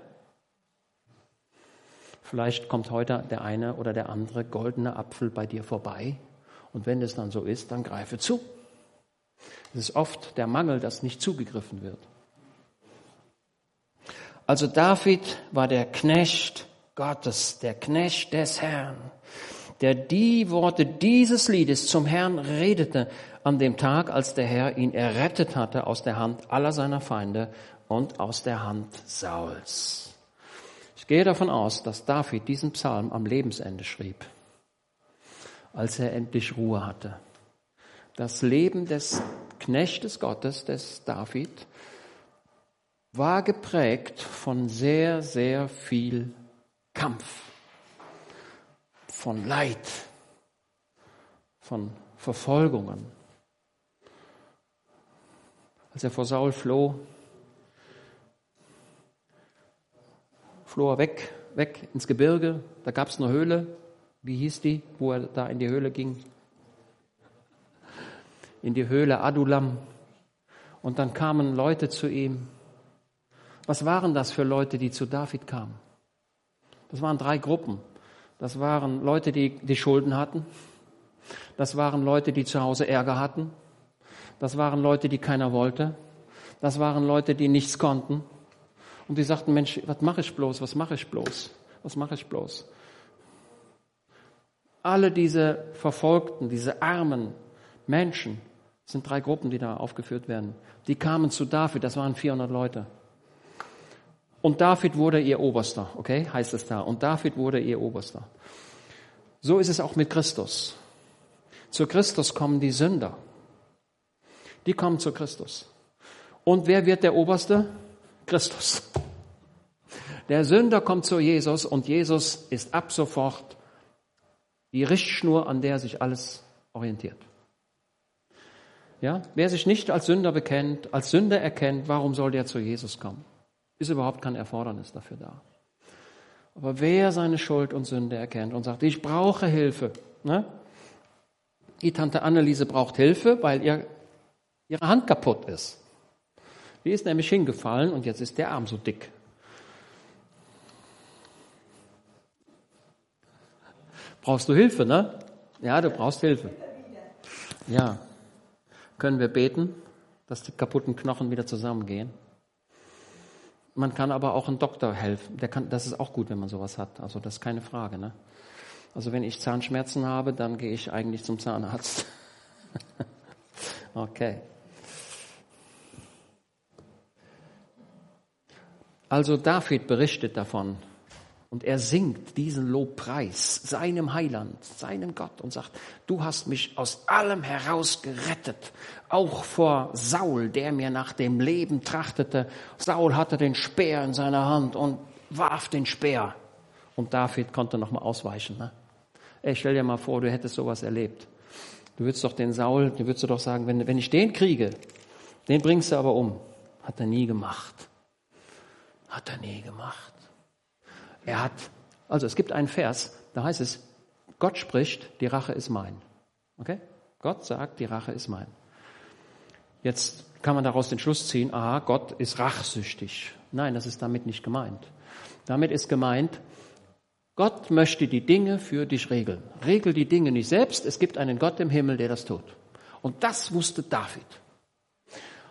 Speaker 1: Vielleicht kommt heute der eine oder der andere goldene Apfel bei dir vorbei. Und wenn es dann so ist, dann greife zu. Es ist oft der Mangel, dass nicht zugegriffen wird. Also David war der Knecht Gottes, der Knecht des Herrn, der die Worte dieses Liedes zum Herrn redete an dem Tag, als der Herr ihn errettet hatte aus der Hand aller seiner Feinde und aus der Hand Sauls. Ich gehe davon aus, dass David diesen Psalm am Lebensende schrieb, als er endlich Ruhe hatte. Das Leben des Knechtes Gottes, des David, war geprägt von sehr, sehr viel Kampf, von Leid, von Verfolgungen. Als er vor Saul floh, floh er weg, weg ins Gebirge. Da gab es eine Höhle. Wie hieß die, wo er da in die Höhle ging? In die Höhle Adulam. Und dann kamen Leute zu ihm was waren das für Leute, die zu David kamen? Das waren drei Gruppen. Das waren Leute, die die Schulden hatten. Das waren Leute, die zu Hause Ärger hatten. Das waren Leute, die keiner wollte. Das waren Leute, die nichts konnten. Und die sagten, Mensch, was mache ich bloß? Was mache ich bloß? Was mache ich bloß? Alle diese Verfolgten, diese armen Menschen, sind drei Gruppen, die da aufgeführt werden. Die kamen zu David, das waren 400 Leute. Und David wurde ihr Oberster, okay, heißt es da. Und David wurde ihr Oberster. So ist es auch mit Christus. Zu Christus kommen die Sünder. Die kommen zu Christus. Und wer wird der Oberste? Christus. Der Sünder kommt zu Jesus und Jesus ist ab sofort die Richtschnur, an der sich alles orientiert. Ja, wer sich nicht als Sünder bekennt, als Sünder erkennt, warum soll der zu Jesus kommen? Ist überhaupt kein Erfordernis dafür da. Aber wer seine Schuld und Sünde erkennt und sagt, ich brauche Hilfe, ne? Die Tante Anneliese braucht Hilfe, weil ihr, ihre Hand kaputt ist. Die ist nämlich hingefallen und jetzt ist der Arm so dick. Brauchst du Hilfe, ne? Ja, du brauchst Hilfe. Ja. Können wir beten, dass die kaputten Knochen wieder zusammengehen? Man kann aber auch einem Doktor helfen. Der kann, das ist auch gut, wenn man sowas hat. Also das ist keine Frage. Ne? Also wenn ich Zahnschmerzen habe, dann gehe ich eigentlich zum Zahnarzt. *laughs* okay. Also David berichtet davon, und er singt diesen Lobpreis seinem Heiland, seinem Gott und sagt, du hast mich aus allem heraus gerettet, auch vor Saul, der mir nach dem Leben trachtete. Saul hatte den Speer in seiner Hand und warf den Speer. Und David konnte nochmal ausweichen. Ne? Ey, stell dir mal vor, du hättest sowas erlebt. Du würdest doch den Saul, du würdest doch sagen, wenn, wenn ich den kriege, den bringst du aber um. Hat er nie gemacht. Hat er nie gemacht. Er hat, also es gibt einen Vers, da heißt es, Gott spricht, die Rache ist mein. Okay? Gott sagt, die Rache ist mein. Jetzt kann man daraus den Schluss ziehen, aha, Gott ist rachsüchtig. Nein, das ist damit nicht gemeint. Damit ist gemeint, Gott möchte die Dinge für dich regeln. Regel die Dinge nicht selbst, es gibt einen Gott im Himmel, der das tut. Und das wusste David.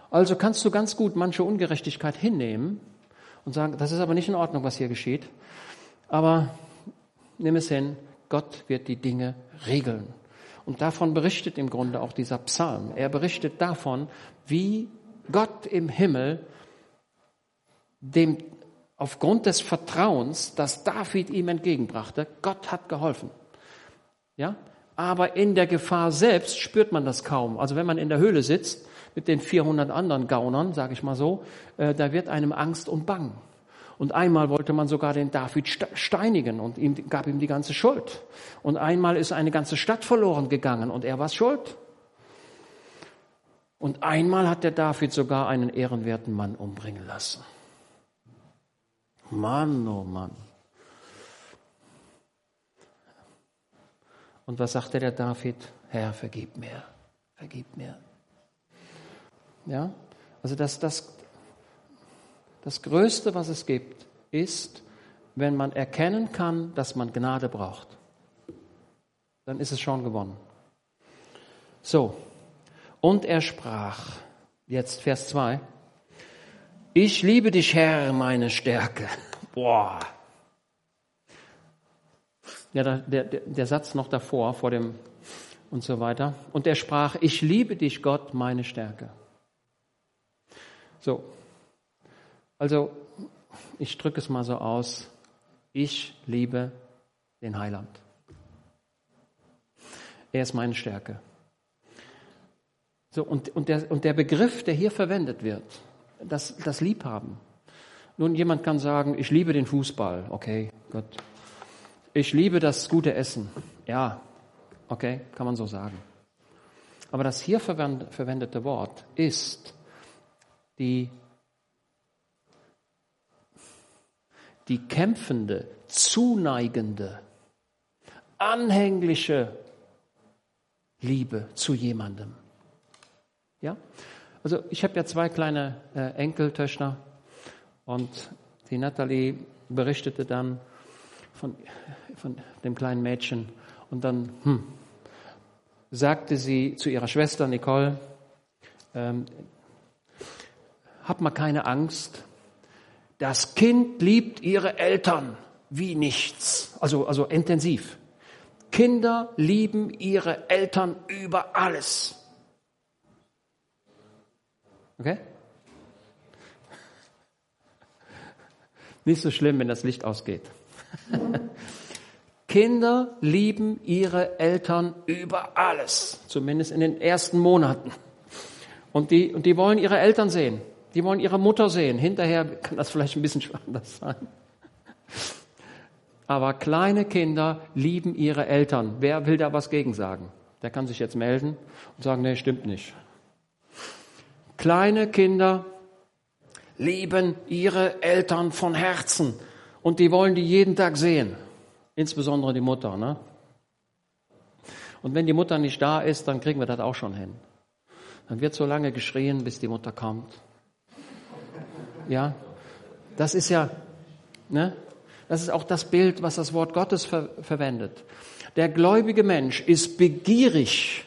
Speaker 1: Also kannst du ganz gut manche Ungerechtigkeit hinnehmen und sagen, das ist aber nicht in Ordnung, was hier geschieht. Aber nimm es hin, Gott wird die Dinge regeln. Und davon berichtet im Grunde auch dieser Psalm. Er berichtet davon, wie Gott im Himmel dem aufgrund des Vertrauens, das David ihm entgegenbrachte, Gott hat geholfen. Ja? Aber in der Gefahr selbst spürt man das kaum. Also wenn man in der Höhle sitzt mit den 400 anderen Gaunern, sage ich mal so, äh, da wird einem Angst und Bang. Und einmal wollte man sogar den David steinigen und ihm, gab ihm die ganze Schuld. Und einmal ist eine ganze Stadt verloren gegangen und er war schuld. Und einmal hat der David sogar einen ehrenwerten Mann umbringen lassen. Mann, oh Mann. Und was sagte der David? Herr, vergib mir, vergib mir. Ja, also das, das, das Größte, was es gibt, ist wenn man erkennen kann, dass man Gnade braucht. Dann ist es schon gewonnen. So, und er sprach, jetzt Vers 2, ich liebe dich, Herr, meine Stärke. *laughs* Boah. Ja, der, der, der Satz noch davor, vor dem und so weiter. Und er sprach, ich liebe dich, Gott, meine Stärke. So, also ich drücke es mal so aus, ich liebe den Heiland. Er ist meine Stärke. So, und, und, der, und der Begriff, der hier verwendet wird, das, das Liebhaben. Nun, jemand kann sagen, ich liebe den Fußball. Okay, Gott. Ich liebe das gute Essen. Ja, okay, kann man so sagen. Aber das hier verwendete Wort ist die die kämpfende, zuneigende, anhängliche Liebe zu jemandem. Ja? Also ich habe ja zwei kleine äh, Enkeltöchter und die Natalie berichtete dann von, von dem kleinen Mädchen und dann hm, sagte sie zu ihrer Schwester Nicole, ähm, hab mal keine Angst, das Kind liebt ihre Eltern wie nichts, also, also intensiv. Kinder lieben ihre Eltern über alles. Okay? Nicht so schlimm, wenn das Licht ausgeht. Kinder lieben ihre Eltern über alles, zumindest in den ersten Monaten. Und die, und die wollen ihre Eltern sehen. Die wollen ihre Mutter sehen. Hinterher kann das vielleicht ein bisschen anders sein. Aber kleine Kinder lieben ihre Eltern. Wer will da was gegen sagen? Der kann sich jetzt melden und sagen, nee, stimmt nicht. Kleine Kinder lieben ihre Eltern von Herzen und die wollen die jeden Tag sehen. Insbesondere die Mutter. Ne? Und wenn die Mutter nicht da ist, dann kriegen wir das auch schon hin. Dann wird so lange geschrien, bis die Mutter kommt. Ja, das ist ja, ne? Das ist auch das Bild, was das Wort Gottes ver verwendet. Der gläubige Mensch ist begierig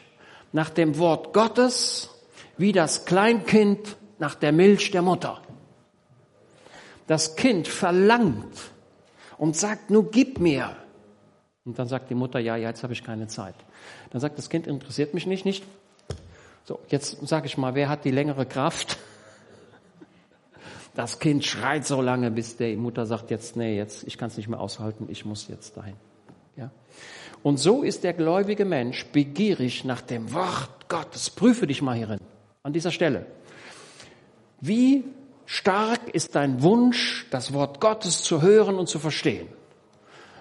Speaker 1: nach dem Wort Gottes wie das Kleinkind nach der Milch der Mutter. Das Kind verlangt und sagt, nur gib mir. Und dann sagt die Mutter, ja, jetzt habe ich keine Zeit. Dann sagt das Kind, interessiert mich nicht, nicht. So, jetzt sage ich mal, wer hat die längere Kraft? Das Kind schreit so lange, bis die Mutter sagt, jetzt, nee, jetzt, ich kann es nicht mehr aushalten, ich muss jetzt dahin. Ja? Und so ist der gläubige Mensch begierig nach dem Wort Gottes. Prüfe dich mal hierin, an dieser Stelle. Wie stark ist dein Wunsch, das Wort Gottes zu hören und zu verstehen?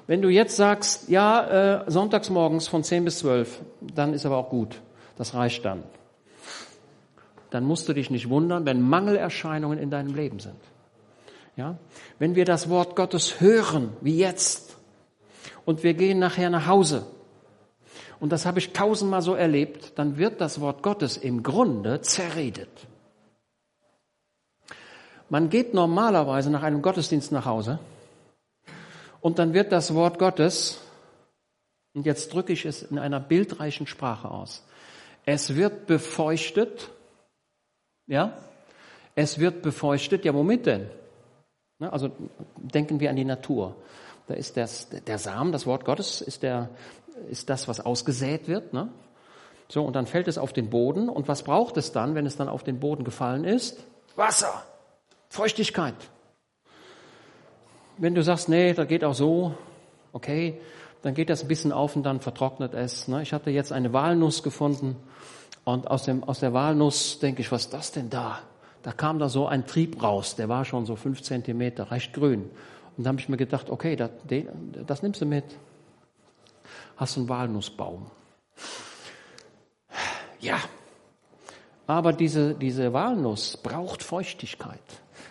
Speaker 1: Wenn du jetzt sagst, ja, äh, sonntags morgens von 10 bis 12, dann ist aber auch gut. Das reicht dann dann musst du dich nicht wundern, wenn Mangelerscheinungen in deinem Leben sind. Ja? Wenn wir das Wort Gottes hören, wie jetzt, und wir gehen nachher nach Hause, und das habe ich tausendmal so erlebt, dann wird das Wort Gottes im Grunde zerredet. Man geht normalerweise nach einem Gottesdienst nach Hause und dann wird das Wort Gottes, und jetzt drücke ich es in einer bildreichen Sprache aus, es wird befeuchtet ja? Es wird befeuchtet. Ja, womit denn? Also denken wir an die Natur. Da ist das, der Samen, das Wort Gottes, ist, der, ist das, was ausgesät wird. Ne? So, und dann fällt es auf den Boden. Und was braucht es dann, wenn es dann auf den Boden gefallen ist? Wasser, Feuchtigkeit. Wenn du sagst, nee, da geht auch so, okay, dann geht das ein bisschen auf und dann vertrocknet es. Ne? Ich hatte jetzt eine Walnuss gefunden und aus, dem, aus der Walnuss denke ich, was ist das denn da? Da kam da so ein Trieb raus, der war schon so fünf Zentimeter, recht grün. Und da habe ich mir gedacht, okay, das, das nimmst du mit. Hast einen Walnussbaum. Ja, aber diese, diese Walnuss braucht Feuchtigkeit.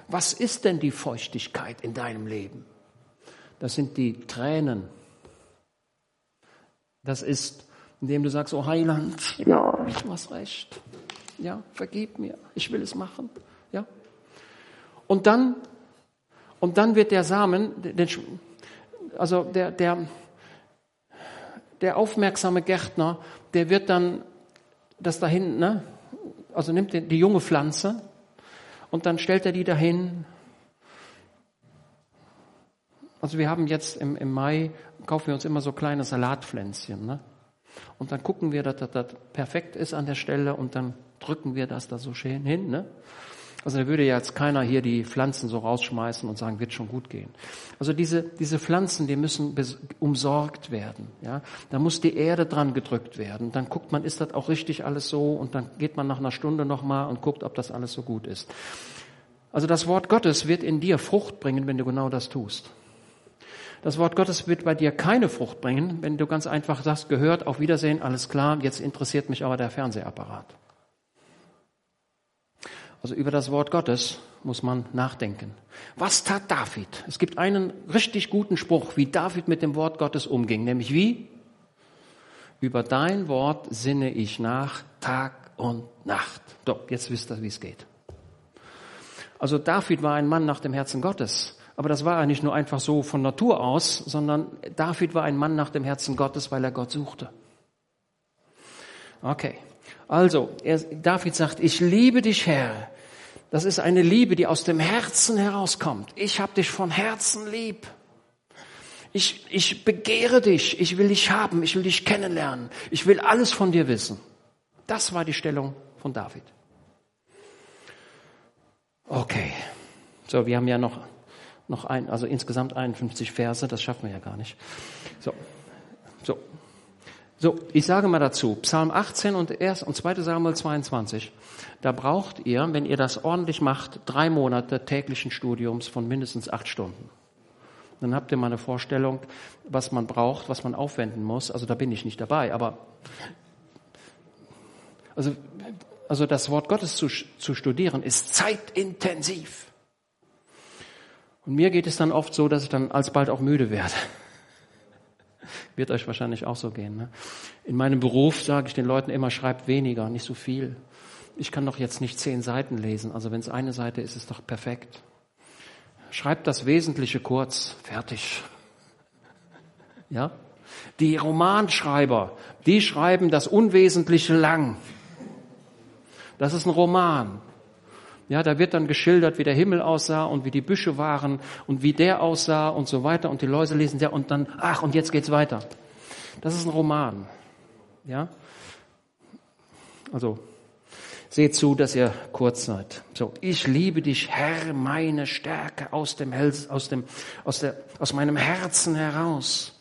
Speaker 1: Was ist denn die Feuchtigkeit in deinem Leben? Das sind die Tränen. Das ist indem du sagst, oh Heiland, ja, du hast recht. Ja, vergib mir, ich will es machen. Ja. Und dann, Und dann wird der Samen, also der, der, der aufmerksame Gärtner, der wird dann das dahin, ne? also nimmt die, die junge Pflanze und dann stellt er die dahin. Also wir haben jetzt im, im Mai, kaufen wir uns immer so kleine Salatpflänzchen. Ne? Und dann gucken wir, dass das, perfekt ist an der Stelle und dann drücken wir das da so schön hin. Ne? Also da würde jetzt keiner hier die Pflanzen so rausschmeißen und sagen, wird schon gut gehen. Also diese, diese Pflanzen, die müssen umsorgt werden. Ja? Da muss die Erde dran gedrückt werden. Dann guckt man, ist das auch richtig alles so? Und dann geht man nach einer Stunde nochmal und guckt, ob das alles so gut ist. Also das Wort Gottes wird in dir Frucht bringen, wenn du genau das tust. Das Wort Gottes wird bei dir keine Frucht bringen, wenn du ganz einfach sagst, gehört, auf Wiedersehen, alles klar, jetzt interessiert mich aber der Fernsehapparat. Also über das Wort Gottes muss man nachdenken. Was tat David? Es gibt einen richtig guten Spruch, wie David mit dem Wort Gottes umging, nämlich wie? Über dein Wort sinne ich nach Tag und Nacht. Doch, jetzt wisst ihr, wie es geht. Also David war ein Mann nach dem Herzen Gottes. Aber das war er nicht nur einfach so von Natur aus, sondern David war ein Mann nach dem Herzen Gottes, weil er Gott suchte. Okay. Also, er, David sagt, ich liebe dich, Herr. Das ist eine Liebe, die aus dem Herzen herauskommt. Ich habe dich von Herzen lieb. Ich, ich begehre dich, ich will dich haben, ich will dich kennenlernen, ich will alles von dir wissen. Das war die Stellung von David. Okay, so, wir haben ja noch, noch ein, also insgesamt 51 Verse, das schaffen wir ja gar nicht. So, so, so, ich sage mal dazu, Psalm 18 und, 1, und 2 Samuel 22, da braucht ihr, wenn ihr das ordentlich macht, drei Monate täglichen Studiums von mindestens acht Stunden. Dann habt ihr mal eine Vorstellung, was man braucht, was man aufwenden muss. Also da bin ich nicht dabei, aber also, also das Wort Gottes zu, zu studieren ist zeitintensiv. Und mir geht es dann oft so, dass ich dann alsbald auch müde werde. *laughs* Wird euch wahrscheinlich auch so gehen. Ne? In meinem Beruf sage ich den Leuten immer, schreibt weniger, nicht so viel. Ich kann doch jetzt nicht zehn Seiten lesen. Also wenn es eine Seite ist, ist es doch perfekt. Schreibt das Wesentliche kurz, fertig. *laughs* Ja? Die Romanschreiber, die schreiben das Unwesentliche lang. Das ist ein Roman. Ja, da wird dann geschildert, wie der Himmel aussah und wie die Büsche waren und wie der aussah und so weiter und die Läuse lesen ja und dann, ach, und jetzt geht's weiter. Das ist ein Roman. Ja? Also, seht zu, dass ihr kurz seid. So, ich liebe dich, Herr, meine Stärke aus dem, aus dem, aus der, aus meinem Herzen heraus.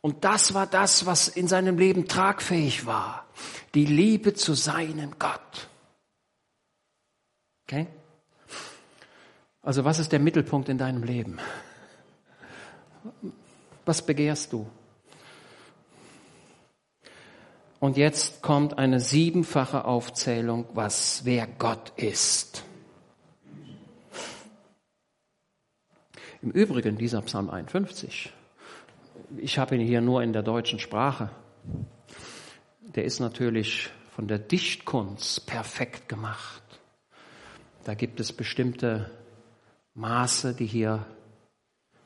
Speaker 1: Und das war das, was in seinem Leben tragfähig war. Die Liebe zu seinem Gott. Okay? Also was ist der Mittelpunkt in deinem Leben? Was begehrst du? Und jetzt kommt eine siebenfache Aufzählung, was wer Gott ist. Im Übrigen dieser Psalm 51, ich habe ihn hier nur in der deutschen Sprache, der ist natürlich von der Dichtkunst perfekt gemacht. Da gibt es bestimmte Maße, die hier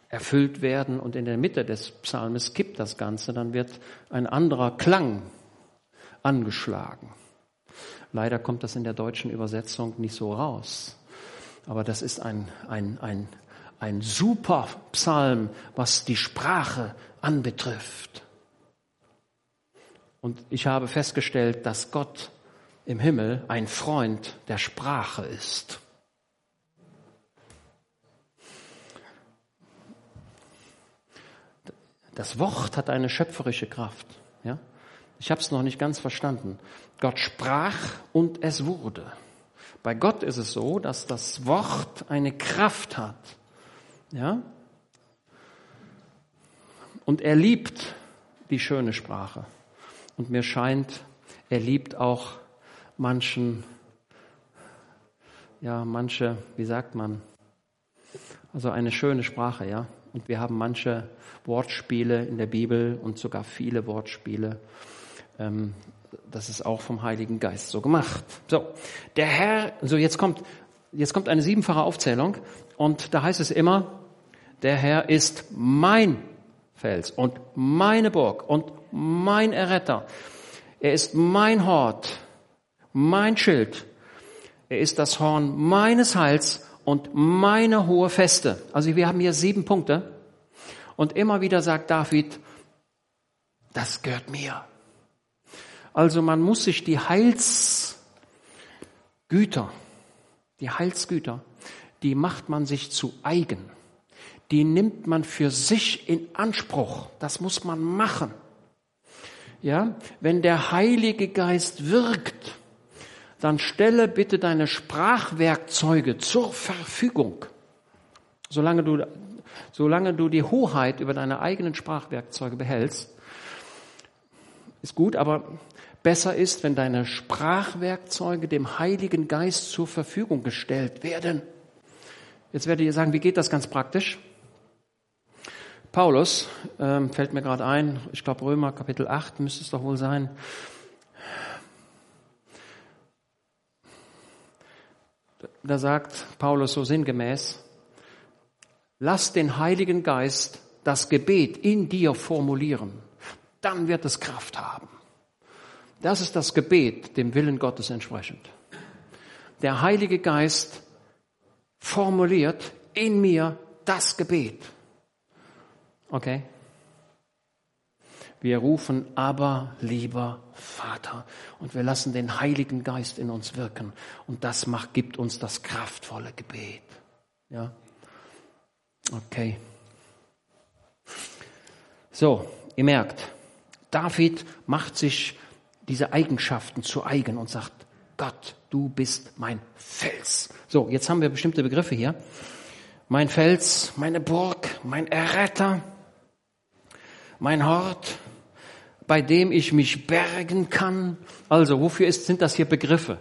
Speaker 1: erfüllt werden und in der Mitte des Psalmes kippt das Ganze, dann wird ein anderer Klang angeschlagen. Leider kommt das in der deutschen Übersetzung nicht so raus. Aber das ist ein, ein, ein, ein super Psalm, was die Sprache anbetrifft. Und ich habe festgestellt, dass Gott im Himmel ein Freund der Sprache ist. Das Wort hat eine schöpferische Kraft. Ja? Ich habe es noch nicht ganz verstanden. Gott sprach und es wurde. Bei Gott ist es so, dass das Wort eine Kraft hat. Ja? Und er liebt die schöne Sprache. Und mir scheint, er liebt auch manchen, ja, manche, wie sagt man, also eine schöne Sprache, ja. Und wir haben manche Wortspiele in der Bibel und sogar viele Wortspiele. Ähm, das ist auch vom Heiligen Geist so gemacht. So, der Herr, so jetzt kommt jetzt kommt eine siebenfache Aufzählung und da heißt es immer, der Herr ist mein Fels und meine Burg und mein Erretter. Er ist mein Hort, mein Schild. Er ist das Horn meines Heils und meine hohe Feste. Also wir haben hier sieben Punkte. Und immer wieder sagt David, das gehört mir. Also man muss sich die Heilsgüter, die Heilsgüter, die macht man sich zu eigen. Die nimmt man für sich in Anspruch. Das muss man machen. Ja, wenn der Heilige Geist wirkt, dann stelle bitte deine Sprachwerkzeuge zur Verfügung. Solange du, solange du die Hoheit über deine eigenen Sprachwerkzeuge behältst, ist gut, aber besser ist, wenn deine Sprachwerkzeuge dem Heiligen Geist zur Verfügung gestellt werden. Jetzt werdet ihr sagen, wie geht das ganz praktisch? Paulus, ähm, fällt mir gerade ein, ich glaube Römer Kapitel 8 müsste es doch wohl sein. Da sagt Paulus so sinngemäß, lass den Heiligen Geist das Gebet in dir formulieren, dann wird es Kraft haben. Das ist das Gebet dem Willen Gottes entsprechend. Der Heilige Geist formuliert in mir das Gebet. Okay? Wir rufen aber lieber Vater und wir lassen den Heiligen Geist in uns wirken und das macht, gibt uns das kraftvolle Gebet. Ja? Okay. So, ihr merkt, David macht sich diese Eigenschaften zu eigen und sagt, Gott, du bist mein Fels. So, jetzt haben wir bestimmte Begriffe hier. Mein Fels, meine Burg, mein Erretter, mein Hort, bei dem ich mich bergen kann. Also, wofür ist, sind das hier Begriffe?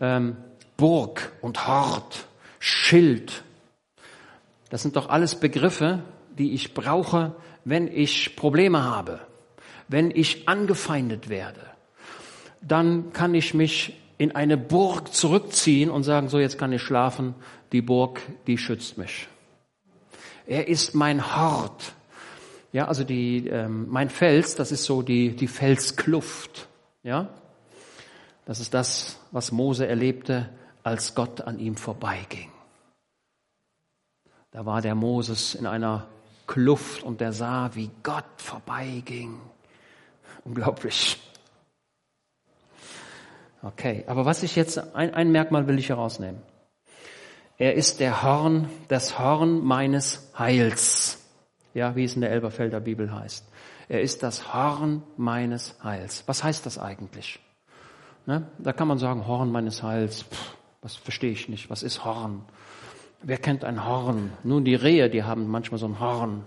Speaker 1: Ähm, Burg und Hort, Schild. Das sind doch alles Begriffe, die ich brauche, wenn ich Probleme habe, wenn ich angefeindet werde. Dann kann ich mich in eine Burg zurückziehen und sagen, so jetzt kann ich schlafen, die Burg, die schützt mich. Er ist mein Hort, ja, also die, ähm, mein Fels, das ist so die, die Felskluft. Ja, das ist das, was Mose erlebte, als Gott an ihm vorbeiging. Da war der Moses in einer Kluft und der sah, wie Gott vorbeiging. Unglaublich. Okay, aber was ich jetzt, ein, ein Merkmal will ich herausnehmen. Er ist der Horn, das Horn meines Heils. Ja, wie es in der Elberfelder Bibel heißt. Er ist das Horn meines Heils. Was heißt das eigentlich? Ne? Da kann man sagen, Horn meines Heils. Pff, was verstehe ich nicht? Was ist Horn? Wer kennt ein Horn? Nun, die Rehe, die haben manchmal so ein Horn.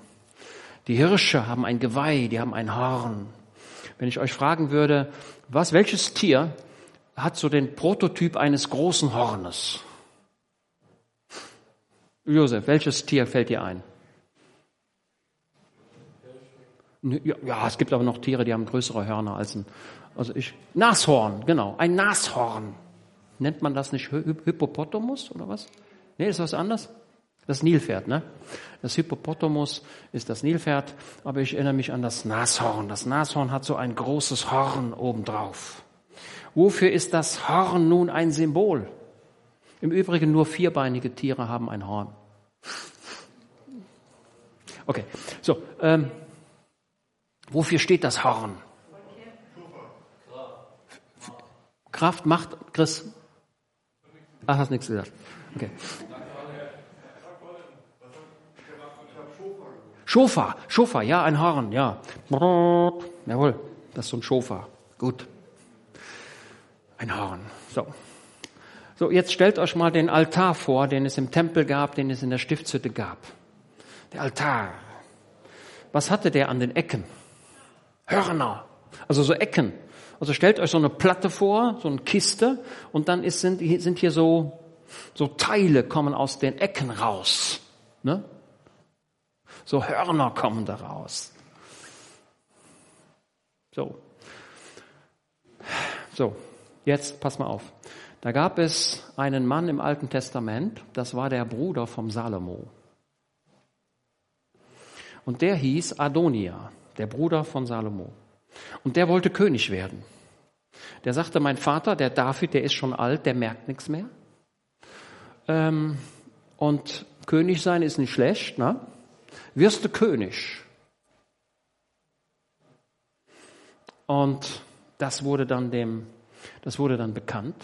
Speaker 1: Die Hirsche haben ein Geweih, die haben ein Horn. Wenn ich euch fragen würde, was, welches Tier hat so den Prototyp eines großen Hornes? Josef, welches Tier fällt dir ein? Ja, es gibt aber noch Tiere, die haben größere Hörner als ein, also ich, Nashorn, genau, ein Nashorn. Nennt man das nicht Hippopotamus oder was? Nee, ist was anderes? Das Nilpferd, ne? Das Hippopotamus ist das Nilpferd, aber ich erinnere mich an das Nashorn. Das Nashorn hat so ein großes Horn obendrauf. Wofür ist das Horn nun ein Symbol? Im Übrigen nur vierbeinige Tiere haben ein Horn. Okay, so, ähm, Wofür steht das Horn? Kraft, Macht, Chris. Ach, hast nichts gesagt. Okay. Schofa, Schofa, ja, ein Horn, ja. Jawohl, das ist so ein Schofa. Gut. Ein Horn. So. So, jetzt stellt euch mal den Altar vor, den es im Tempel gab, den es in der Stiftshütte gab. Der Altar. Was hatte der an den Ecken? Hörner, also so Ecken. Also stellt euch so eine Platte vor, so eine Kiste, und dann ist, sind, sind hier so, so Teile kommen aus den Ecken raus. Ne? So Hörner kommen da raus. So. So, jetzt pass mal auf. Da gab es einen Mann im Alten Testament, das war der Bruder vom Salomo. Und der hieß Adonia, der Bruder von Salomo. Und der wollte König werden. Der sagte, mein Vater, der David, der ist schon alt, der merkt nichts mehr. Ähm, und König sein ist nicht schlecht, ne? Wirst du König. Und das wurde dann dem, das wurde dann bekannt.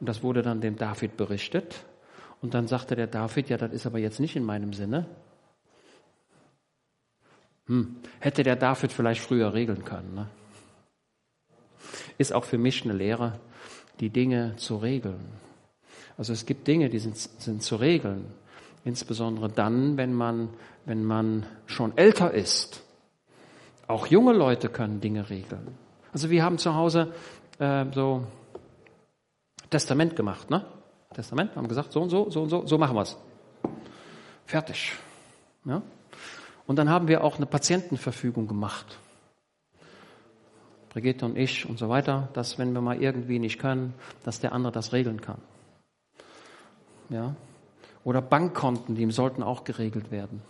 Speaker 1: Und das wurde dann dem David berichtet. Und dann sagte der David, ja, das ist aber jetzt nicht in meinem Sinne. Hm, hätte der David vielleicht früher regeln können. Ne? Ist auch für mich eine Lehre, die Dinge zu regeln. Also es gibt Dinge, die sind, sind zu regeln. Insbesondere dann, wenn man, wenn man schon älter ist. Auch junge Leute können Dinge regeln. Also wir haben zu Hause äh, so Testament gemacht, ne? Testament, haben gesagt, so und so, so und so, so machen wir es. Fertig. Ja? Und dann haben wir auch eine Patientenverfügung gemacht. Brigitte und ich und so weiter, dass wenn wir mal irgendwie nicht können, dass der andere das regeln kann. Ja? Oder Bankkonten, die sollten auch geregelt werden.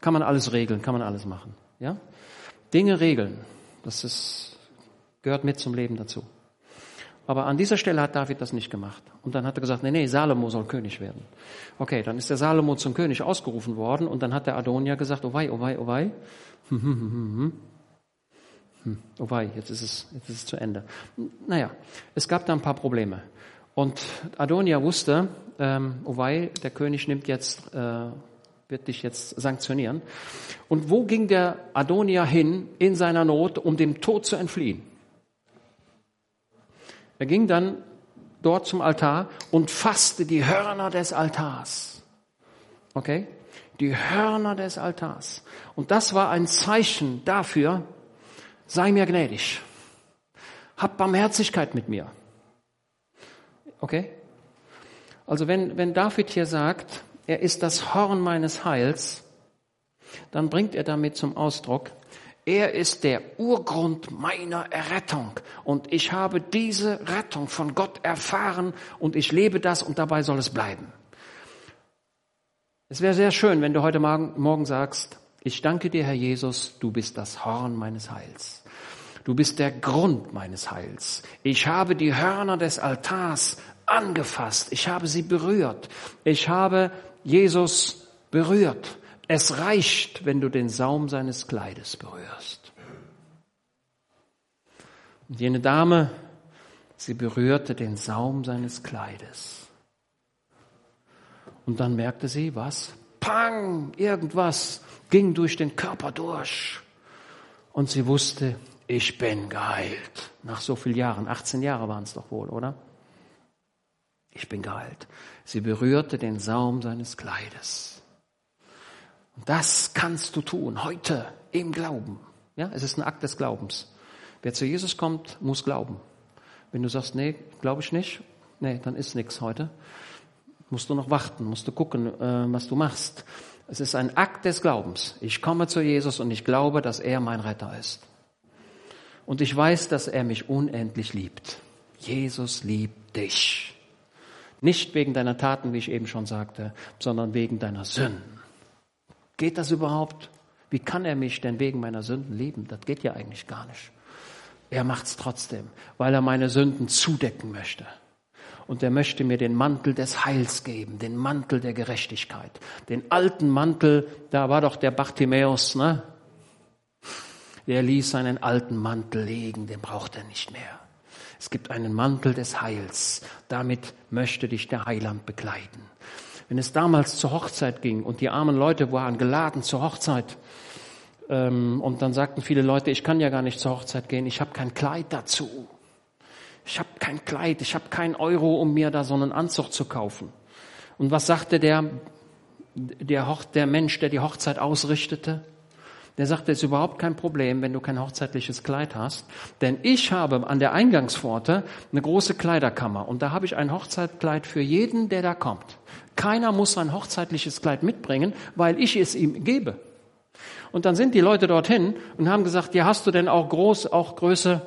Speaker 1: Kann man alles regeln, kann man alles machen. Ja? Dinge regeln, das ist, gehört mit zum Leben dazu. Aber an dieser Stelle hat David das nicht gemacht. Und dann hat er gesagt, nee, nee, Salomo soll König werden. Okay, dann ist der Salomo zum König ausgerufen worden und dann hat der Adonia gesagt, oh wei, oh wei, oh wei. Hm, hm, hm, oh wei, jetzt ist, es, jetzt ist es zu Ende. Naja, es gab da ein paar Probleme. Und Adonia wusste, ähm, oh wei, der König nimmt jetzt, äh, wird dich jetzt sanktionieren. Und wo ging der Adonia hin in seiner Not, um dem Tod zu entfliehen? Er ging dann dort zum Altar und fasste die Hörner des Altars. Okay? Die Hörner des Altars. Und das war ein Zeichen dafür, sei mir gnädig. Hab Barmherzigkeit mit mir. Okay? Also wenn, wenn David hier sagt, er ist das Horn meines Heils, dann bringt er damit zum Ausdruck, er ist der Urgrund meiner Errettung. Und ich habe diese Rettung von Gott erfahren und ich lebe das und dabei soll es bleiben. Es wäre sehr schön, wenn du heute Morgen sagst, ich danke dir, Herr Jesus, du bist das Horn meines Heils. Du bist der Grund meines Heils. Ich habe die Hörner des Altars angefasst. Ich habe sie berührt. Ich habe Jesus berührt. Es reicht, wenn du den Saum seines Kleides berührst. Und jene Dame, sie berührte den Saum seines Kleides. Und dann merkte sie, was? Pang! Irgendwas ging durch den Körper durch. Und sie wusste, ich bin geheilt. Nach so vielen Jahren, 18 Jahre waren es doch wohl, oder? Ich bin geheilt. Sie berührte den Saum seines Kleides. Das kannst du tun, heute im Glauben. Ja, es ist ein Akt des Glaubens. Wer zu Jesus kommt, muss glauben. Wenn du sagst, nee, glaube ich nicht, nee, dann ist nichts heute. Musst du noch warten, musst du gucken, äh, was du machst. Es ist ein Akt des Glaubens. Ich komme zu Jesus und ich glaube, dass er mein Retter ist. Und ich weiß, dass er mich unendlich liebt. Jesus liebt dich. Nicht wegen deiner Taten, wie ich eben schon sagte, sondern wegen deiner Sünden. Geht das überhaupt? Wie kann er mich denn wegen meiner Sünden lieben? Das geht ja eigentlich gar nicht. Er macht es trotzdem, weil er meine Sünden zudecken möchte. Und er möchte mir den Mantel des Heils geben, den Mantel der Gerechtigkeit. Den alten Mantel, da war doch der Bartimäus, ne? Der ließ seinen alten Mantel legen, den braucht er nicht mehr. Es gibt einen Mantel des Heils. Damit möchte dich der Heiland bekleiden. Wenn es damals zur Hochzeit ging und die armen Leute waren geladen zur Hochzeit, ähm, und dann sagten viele Leute, ich kann ja gar nicht zur Hochzeit gehen, ich habe kein Kleid dazu. Ich habe kein Kleid, ich habe kein Euro, um mir da so einen Anzug zu kaufen. Und was sagte der, der, Hoch, der Mensch, der die Hochzeit ausrichtete? Der sagte, es ist überhaupt kein Problem, wenn du kein hochzeitliches Kleid hast, denn ich habe an der Eingangspforte eine große Kleiderkammer und da habe ich ein Hochzeitkleid für jeden, der da kommt. Keiner muss sein hochzeitliches Kleid mitbringen, weil ich es ihm gebe. Und dann sind die Leute dorthin und haben gesagt, ja, hast du denn auch groß, auch Größe?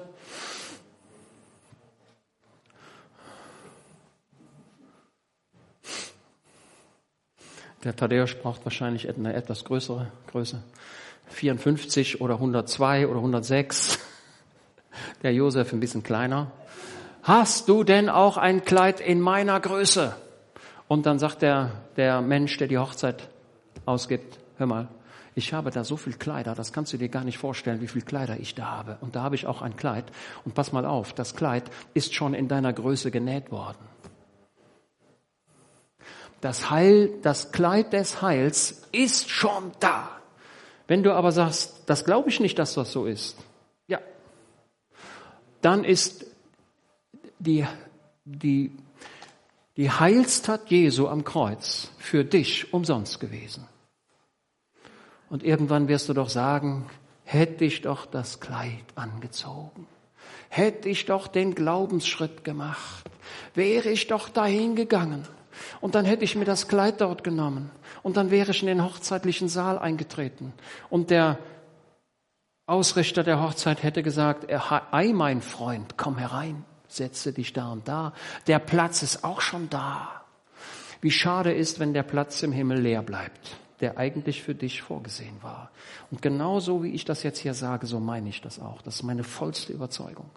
Speaker 1: Der Thaddäus braucht wahrscheinlich eine etwas größere Größe. 54 oder 102 oder 106. Der Josef ein bisschen kleiner. Hast du denn auch ein Kleid in meiner Größe? Und dann sagt der, der Mensch, der die Hochzeit ausgibt, hör mal, ich habe da so viel Kleider, das kannst du dir gar nicht vorstellen, wie viel Kleider ich da habe. Und da habe ich auch ein Kleid. Und pass mal auf, das Kleid ist schon in deiner Größe genäht worden. Das Heil, das Kleid des Heils ist schon da. Wenn du aber sagst, das glaube ich nicht, dass das so ist, ja, dann ist die, die, die Heilstat Jesu am Kreuz für dich umsonst gewesen. Und irgendwann wirst du doch sagen, hätte ich doch das Kleid angezogen, hätte ich doch den Glaubensschritt gemacht, wäre ich doch dahin gegangen und dann hätte ich mir das Kleid dort genommen und dann wäre ich in den hochzeitlichen Saal eingetreten und der Ausrichter der Hochzeit hätte gesagt, ei mein Freund, komm herein, setze dich da und da, der Platz ist auch schon da. Wie schade ist, wenn der Platz im Himmel leer bleibt der eigentlich für dich vorgesehen war. Und genauso wie ich das jetzt hier sage, so meine ich das auch. Das ist meine vollste Überzeugung.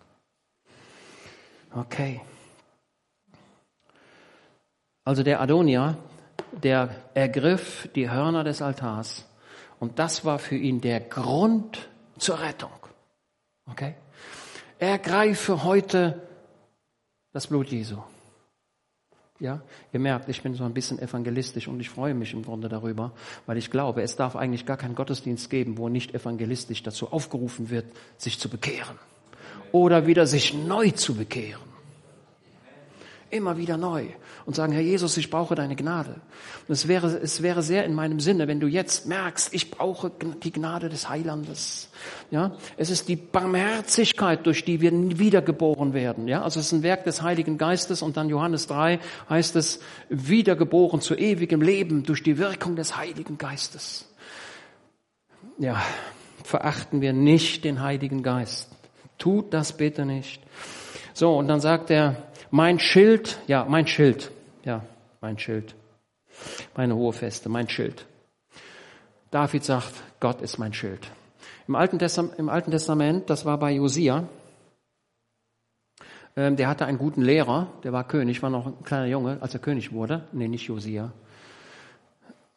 Speaker 1: Okay. Also der Adonia, der ergriff die Hörner des Altars und das war für ihn der Grund zur Rettung. Okay? Ergreife heute das Blut Jesu. Ja, ihr merkt, ich bin so ein bisschen evangelistisch und ich freue mich im Grunde darüber, weil ich glaube, es darf eigentlich gar keinen Gottesdienst geben, wo nicht evangelistisch dazu aufgerufen wird, sich zu bekehren oder wieder sich neu zu bekehren. Immer wieder neu und sagen, Herr Jesus, ich brauche deine Gnade. Und es wäre, es wäre sehr in meinem Sinne, wenn du jetzt merkst, ich brauche die Gnade des Heilandes. Ja, es ist die Barmherzigkeit, durch die wir wiedergeboren werden. Ja, also es ist ein Werk des Heiligen Geistes und dann Johannes 3 heißt es, wiedergeboren zu ewigem Leben durch die Wirkung des Heiligen Geistes. Ja, verachten wir nicht den Heiligen Geist. Tut das bitte nicht. So, und dann sagt er, mein Schild, ja, mein Schild, ja, mein Schild, meine hohe Feste, mein Schild. David sagt, Gott ist mein Schild. Im Alten, Testament, im Alten Testament, das war bei Josia, ähm, der hatte einen guten Lehrer, der war König, war noch ein kleiner Junge, als er König wurde. Nee, nicht Josia.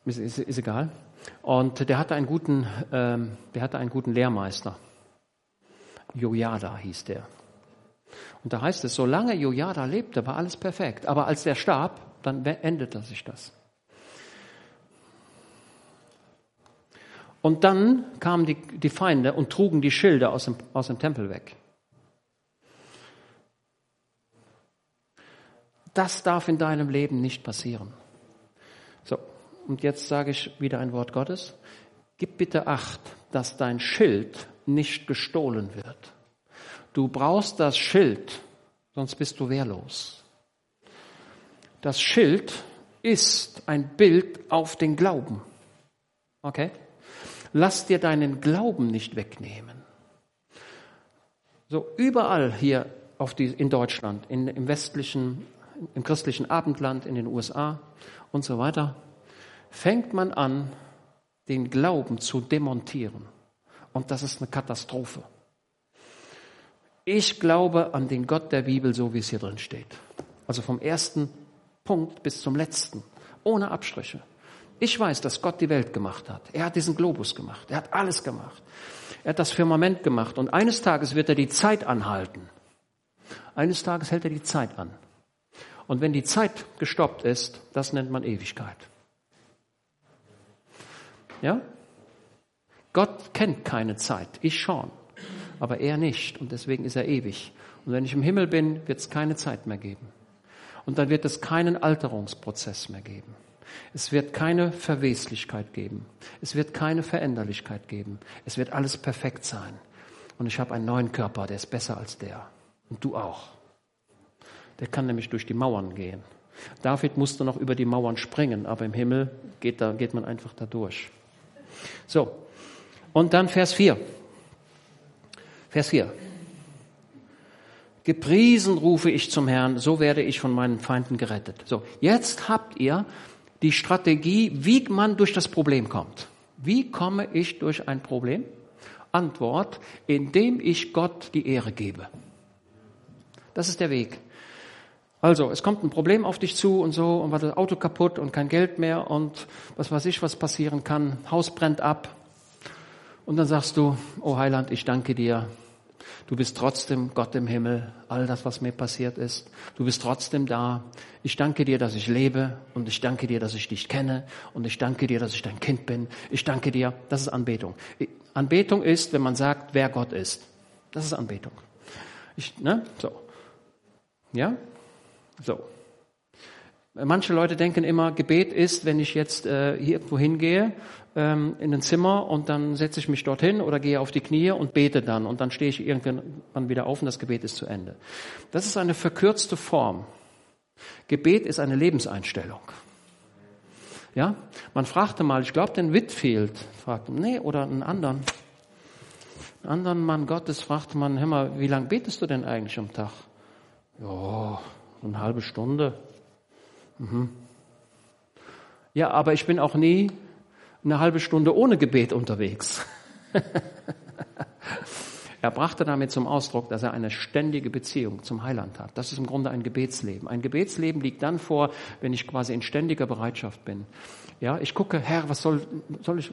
Speaker 1: Ist, ist, ist egal. Und der hatte einen guten, ähm, der hatte einen guten Lehrmeister. Jojada hieß der. Und da heißt es, solange Jojada lebte, war alles perfekt. Aber als der starb, dann endete sich das. Und dann kamen die, die Feinde und trugen die Schilde aus dem, aus dem Tempel weg. Das darf in deinem Leben nicht passieren. So, und jetzt sage ich wieder ein Wort Gottes. Gib bitte Acht, dass dein Schild nicht gestohlen wird. Du brauchst das Schild, sonst bist du wehrlos. Das Schild ist ein Bild auf den Glauben. Okay? Lass dir deinen Glauben nicht wegnehmen. So überall hier die, in Deutschland, in, im westlichen, im christlichen Abendland, in den USA und so weiter, fängt man an, den Glauben zu demontieren. Und das ist eine Katastrophe. Ich glaube an den Gott der Bibel, so wie es hier drin steht. Also vom ersten Punkt bis zum letzten. Ohne Abstriche. Ich weiß, dass Gott die Welt gemacht hat. Er hat diesen Globus gemacht. Er hat alles gemacht. Er hat das Firmament gemacht. Und eines Tages wird er die Zeit anhalten. Eines Tages hält er die Zeit an. Und wenn die Zeit gestoppt ist, das nennt man Ewigkeit. Ja? Gott kennt keine Zeit. Ich schon aber er nicht und deswegen ist er ewig. Und wenn ich im Himmel bin, wird es keine Zeit mehr geben. Und dann wird es keinen Alterungsprozess mehr geben. Es wird keine Verweslichkeit geben. Es wird keine Veränderlichkeit geben. Es wird alles perfekt sein. Und ich habe einen neuen Körper, der ist besser als der. Und du auch. Der kann nämlich durch die Mauern gehen. David musste noch über die Mauern springen, aber im Himmel geht, da, geht man einfach da durch. So. Und dann Vers 4. Vers 4. Gepriesen rufe ich zum Herrn, so werde ich von meinen Feinden gerettet. So, jetzt habt ihr die Strategie, wie man durch das Problem kommt. Wie komme ich durch ein Problem? Antwort, indem ich Gott die Ehre gebe. Das ist der Weg. Also, es kommt ein Problem auf dich zu und so, und war das Auto kaputt und kein Geld mehr und was weiß ich, was passieren kann. Haus brennt ab. Und dann sagst du, oh Heiland, ich danke dir. Du bist trotzdem Gott im Himmel, all das, was mir passiert ist. Du bist trotzdem da. Ich danke dir, dass ich lebe und ich danke dir, dass ich dich kenne und ich danke dir, dass ich dein Kind bin. Ich danke dir, das ist Anbetung. Anbetung ist, wenn man sagt, wer Gott ist. Das ist Anbetung. Ich, ne? So. Ja? So. Manche Leute denken immer, Gebet ist, wenn ich jetzt äh, hier irgendwo hingehe, ähm, in ein Zimmer und dann setze ich mich dorthin oder gehe auf die Knie und bete dann und dann stehe ich irgendwann wieder auf und das Gebet ist zu Ende. Das ist eine verkürzte Form. Gebet ist eine Lebenseinstellung. Ja, man fragte mal, ich glaube, den Whitfield fragte, nee, oder einen anderen, einen anderen Mann Gottes fragte man, hör mal, wie lange betest du denn eigentlich am Tag? Ja, eine halbe Stunde. Mhm. Ja, aber ich bin auch nie eine halbe Stunde ohne Gebet unterwegs. *laughs* er brachte damit zum Ausdruck, dass er eine ständige Beziehung zum Heiland hat. Das ist im Grunde ein Gebetsleben. Ein Gebetsleben liegt dann vor, wenn ich quasi in ständiger Bereitschaft bin. Ja, ich gucke, Herr, was soll, soll ich,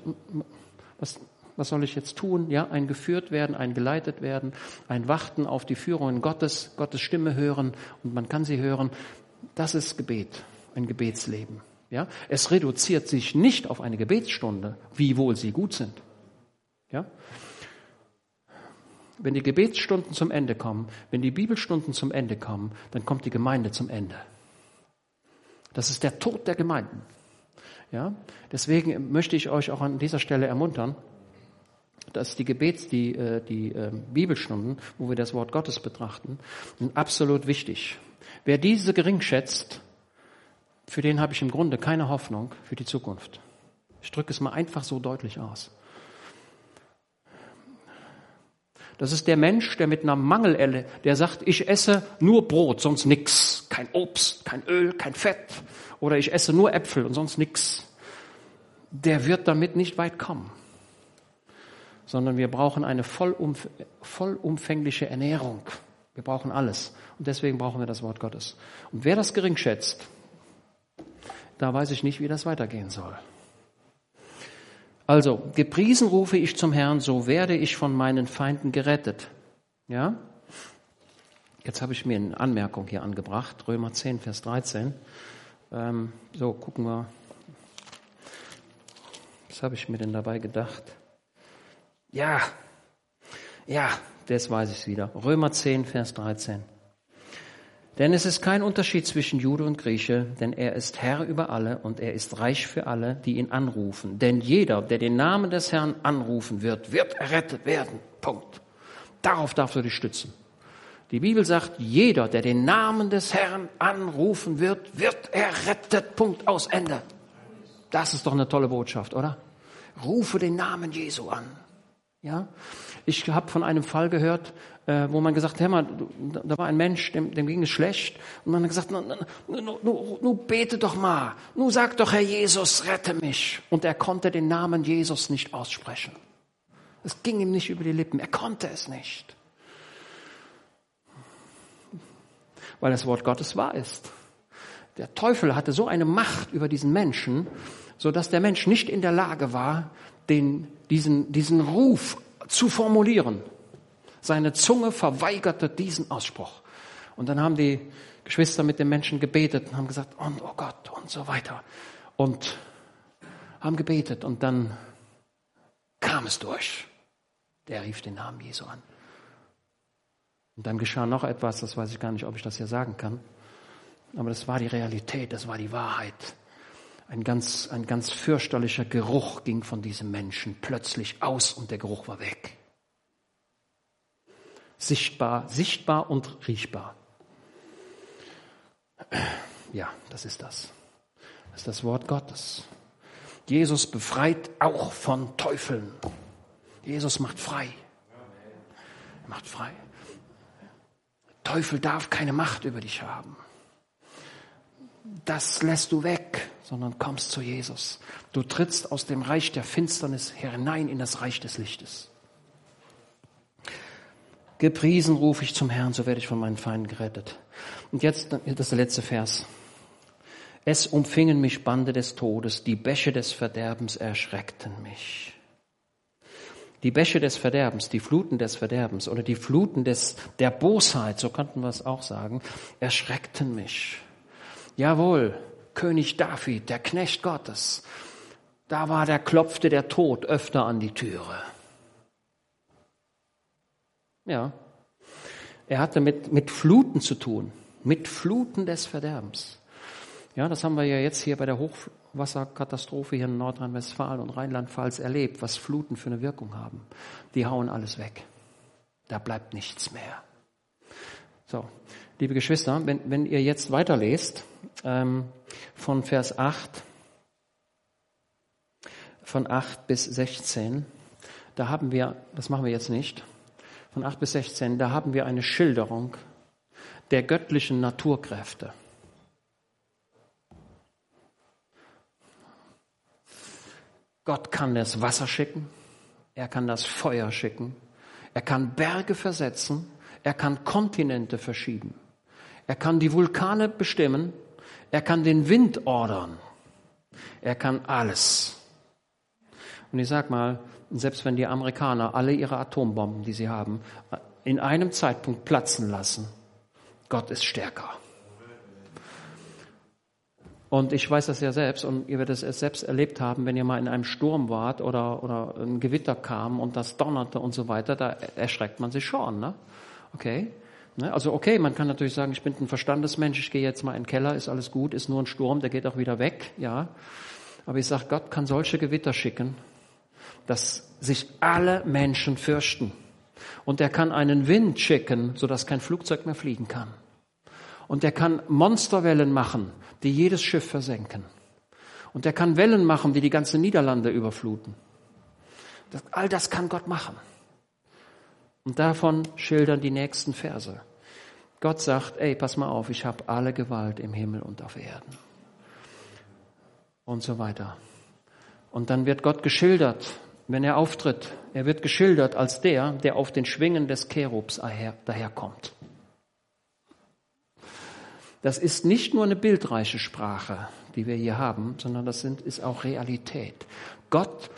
Speaker 1: was, was soll ich jetzt tun? Ja, ein geführt werden, ein geleitet werden, ein Warten auf die Führungen Gottes, Gottes Stimme hören und man kann sie hören. Das ist Gebet, ein Gebetsleben. Ja, es reduziert sich nicht auf eine Gebetsstunde, wiewohl sie gut sind. Ja, wenn die Gebetsstunden zum Ende kommen, wenn die Bibelstunden zum Ende kommen, dann kommt die Gemeinde zum Ende. Das ist der Tod der Gemeinden. Ja, deswegen möchte ich euch auch an dieser Stelle ermuntern, dass die Gebets, die, äh, die äh, Bibelstunden, wo wir das Wort Gottes betrachten, sind absolut wichtig. Wer diese gering schätzt, für den habe ich im Grunde keine Hoffnung für die Zukunft. Ich drücke es mal einfach so deutlich aus. Das ist der Mensch, der mit einer Mangelelle, der sagt, ich esse nur Brot, sonst nix. Kein Obst, kein Öl, kein Fett. Oder ich esse nur Äpfel und sonst nix. Der wird damit nicht weit kommen sondern wir brauchen eine vollumf vollumfängliche Ernährung. Wir brauchen alles. Und deswegen brauchen wir das Wort Gottes. Und wer das gering schätzt, da weiß ich nicht, wie das weitergehen soll. Also, gepriesen rufe ich zum Herrn, so werde ich von meinen Feinden gerettet. Ja? Jetzt habe ich mir eine Anmerkung hier angebracht, Römer 10, Vers 13. Ähm, so, gucken wir. Was habe ich mir denn dabei gedacht? Ja, ja, das weiß ich wieder. Römer 10, Vers 13. Denn es ist kein Unterschied zwischen Jude und Grieche, denn er ist Herr über alle und er ist reich für alle, die ihn anrufen. Denn jeder, der den Namen des Herrn anrufen wird, wird errettet werden. Punkt. Darauf darfst du dich stützen. Die Bibel sagt, jeder, der den Namen des Herrn anrufen wird, wird errettet. Punkt aus Ende. Das ist doch eine tolle Botschaft, oder? Rufe den Namen Jesu an. Ja? Ich habe von einem Fall gehört, äh, wo man gesagt hat, mal, da war ein Mensch, dem, dem ging es schlecht. Und man hat gesagt, nu, nu, nu, nu bete doch mal. Nu sag doch, Herr Jesus, rette mich. Und er konnte den Namen Jesus nicht aussprechen. Es ging ihm nicht über die Lippen. Er konnte es nicht. Weil das Wort Gottes wahr ist. Der Teufel hatte so eine Macht über diesen Menschen, so dass der Mensch nicht in der Lage war, den, diesen, diesen Ruf zu formulieren. Seine Zunge verweigerte diesen Ausspruch. Und dann haben die Geschwister mit den Menschen gebetet und haben gesagt, und, oh Gott, und so weiter. Und haben gebetet und dann kam es durch. Der rief den Namen Jesu an. Und dann geschah noch etwas, das weiß ich gar nicht, ob ich das hier sagen kann. Aber das war die Realität, das war die Wahrheit. Ein ganz, ein ganz fürchterlicher Geruch ging von diesem Menschen plötzlich aus und der Geruch war weg. Sichtbar, sichtbar und riechbar. Ja, das ist das. Das ist das Wort Gottes. Jesus befreit auch von Teufeln. Jesus macht frei. Er macht frei. Teufel darf keine Macht über dich haben. das lässt du weg, sondern kommst zu Jesus. Du trittst aus dem Reich der Finsternis hinein in das Reich des Lichtes. Gepriesen rufe ich zum Herrn, so werde ich von meinen Feinden gerettet. Und jetzt, das ist der letzte Vers. Es umfingen mich Bande des Todes, die Bäche des Verderbens erschreckten mich. Die Bäche des Verderbens, die Fluten des Verderbens oder die Fluten des, der Bosheit, so könnten wir es auch sagen, erschreckten mich. Jawohl, König David, der Knecht Gottes, da war der klopfte der Tod öfter an die Türe. Ja. Er hatte mit, mit Fluten zu tun, mit Fluten des Verderbens. Ja, das haben wir ja jetzt hier bei der Hochwasserkatastrophe hier in Nordrhein-Westfalen und Rheinland-Pfalz erlebt, was Fluten für eine Wirkung haben. Die hauen alles weg. Da bleibt nichts mehr. So, liebe Geschwister, wenn, wenn ihr jetzt weiterlest, ähm, von Vers 8, von 8 bis 16, da haben wir, das machen wir jetzt nicht, von 8 bis 16, da haben wir eine Schilderung der göttlichen Naturkräfte. Gott kann das Wasser schicken, er kann das Feuer schicken, er kann Berge versetzen, er kann Kontinente verschieben, er kann die Vulkane bestimmen, er kann den Wind ordern, er kann alles. Und ich sag mal, selbst wenn die Amerikaner alle ihre Atombomben, die sie haben, in einem Zeitpunkt platzen lassen, Gott ist stärker. Und ich weiß das ja selbst und ihr werdet es selbst erlebt haben, wenn ihr mal in einem Sturm wart oder, oder ein Gewitter kam und das donnerte und so weiter, da erschreckt man sich schon. Ne? Okay? Ne? Also okay, man kann natürlich sagen, ich bin ein Verstandesmensch, ich gehe jetzt mal in den Keller, ist alles gut, ist nur ein Sturm, der geht auch wieder weg. Ja, Aber ich sage, Gott kann solche Gewitter schicken, dass sich alle Menschen fürchten. Und er kann einen Wind schicken, sodass kein Flugzeug mehr fliegen kann. Und er kann Monsterwellen machen, die jedes Schiff versenken. Und er kann Wellen machen, die die ganze Niederlande überfluten. Das, all das kann Gott machen. Und davon schildern die nächsten Verse. Gott sagt, ey, pass mal auf, ich habe alle Gewalt im Himmel und auf Erden. Und so weiter. Und dann wird Gott geschildert wenn er auftritt. Er wird geschildert als der, der auf den Schwingen des Cherubs daherkommt. Das ist nicht nur eine bildreiche Sprache, die wir hier haben, sondern das sind, ist auch Realität. Gott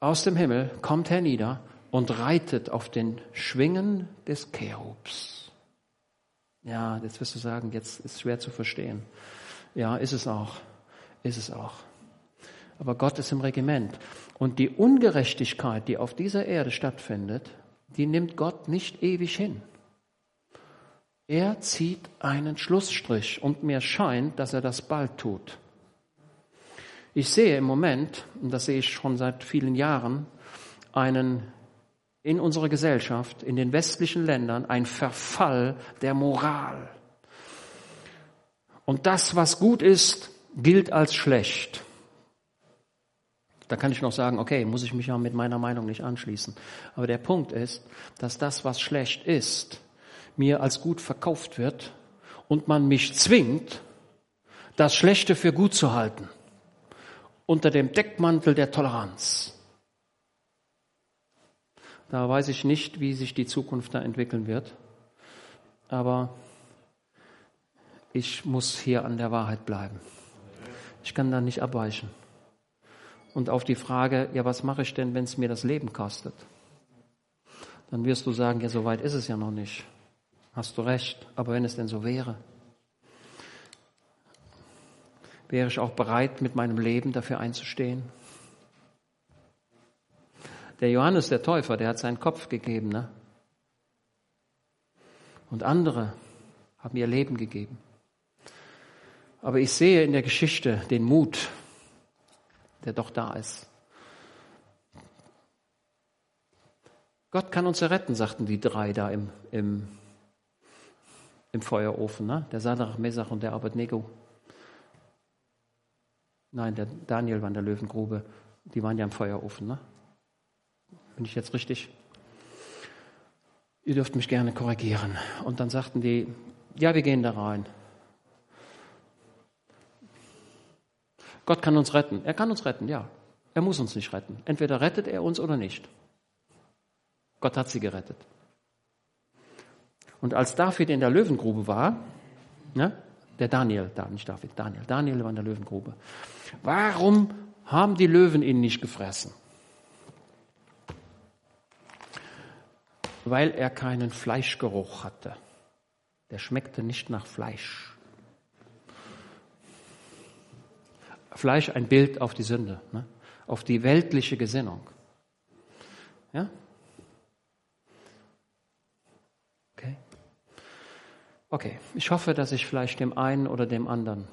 Speaker 1: aus dem Himmel kommt hernieder und reitet auf den Schwingen des Cherubs. Ja, jetzt wirst du sagen, jetzt ist es schwer zu verstehen. Ja, ist es auch. Ist es auch. Aber Gott ist im Regiment. Und die Ungerechtigkeit, die auf dieser Erde stattfindet, die nimmt Gott nicht ewig hin. Er zieht einen Schlussstrich und mir scheint, dass er das bald tut. Ich sehe im Moment, und das sehe ich schon seit vielen Jahren, einen in unserer Gesellschaft, in den westlichen Ländern, ein Verfall der Moral. Und das, was gut ist, gilt als schlecht. Da kann ich noch sagen, okay, muss ich mich ja mit meiner Meinung nicht anschließen. Aber der Punkt ist, dass das, was schlecht ist, mir als gut verkauft wird und man mich zwingt, das Schlechte für gut zu halten. Unter dem Deckmantel der Toleranz. Da weiß ich nicht, wie sich die Zukunft da entwickeln wird. Aber ich muss hier an der Wahrheit bleiben. Ich kann da nicht abweichen und auf die Frage, ja, was mache ich denn, wenn es mir das Leben kostet? Dann wirst du sagen, ja, so weit ist es ja noch nicht. Hast du recht, aber wenn es denn so wäre, wäre ich auch bereit, mit meinem Leben dafür einzustehen? Der Johannes der Täufer, der hat seinen Kopf gegeben, ne? Und andere haben ihr Leben gegeben. Aber ich sehe in der Geschichte den Mut der doch da ist. Gott kann uns erretten, sagten die drei da im, im, im Feuerofen, ne? der Sadrach, Mesach und der Abednego. Nein, der Daniel war in der Löwengrube. Die waren ja im Feuerofen. Ne? Bin ich jetzt richtig? Ihr dürft mich gerne korrigieren. Und dann sagten die, ja, wir gehen da rein. Gott kann uns retten. Er kann uns retten, ja. Er muss uns nicht retten. Entweder rettet er uns oder nicht. Gott hat sie gerettet. Und als David in der Löwengrube war, ne, der Daniel, da nicht David, Daniel, Daniel war in der Löwengrube. Warum haben die Löwen ihn nicht gefressen? Weil er keinen Fleischgeruch hatte. Der schmeckte nicht nach Fleisch. Fleisch ein Bild auf die Sünde, ne? auf die weltliche Gesinnung. Ja? Okay. Okay, ich hoffe, dass ich vielleicht dem einen oder dem anderen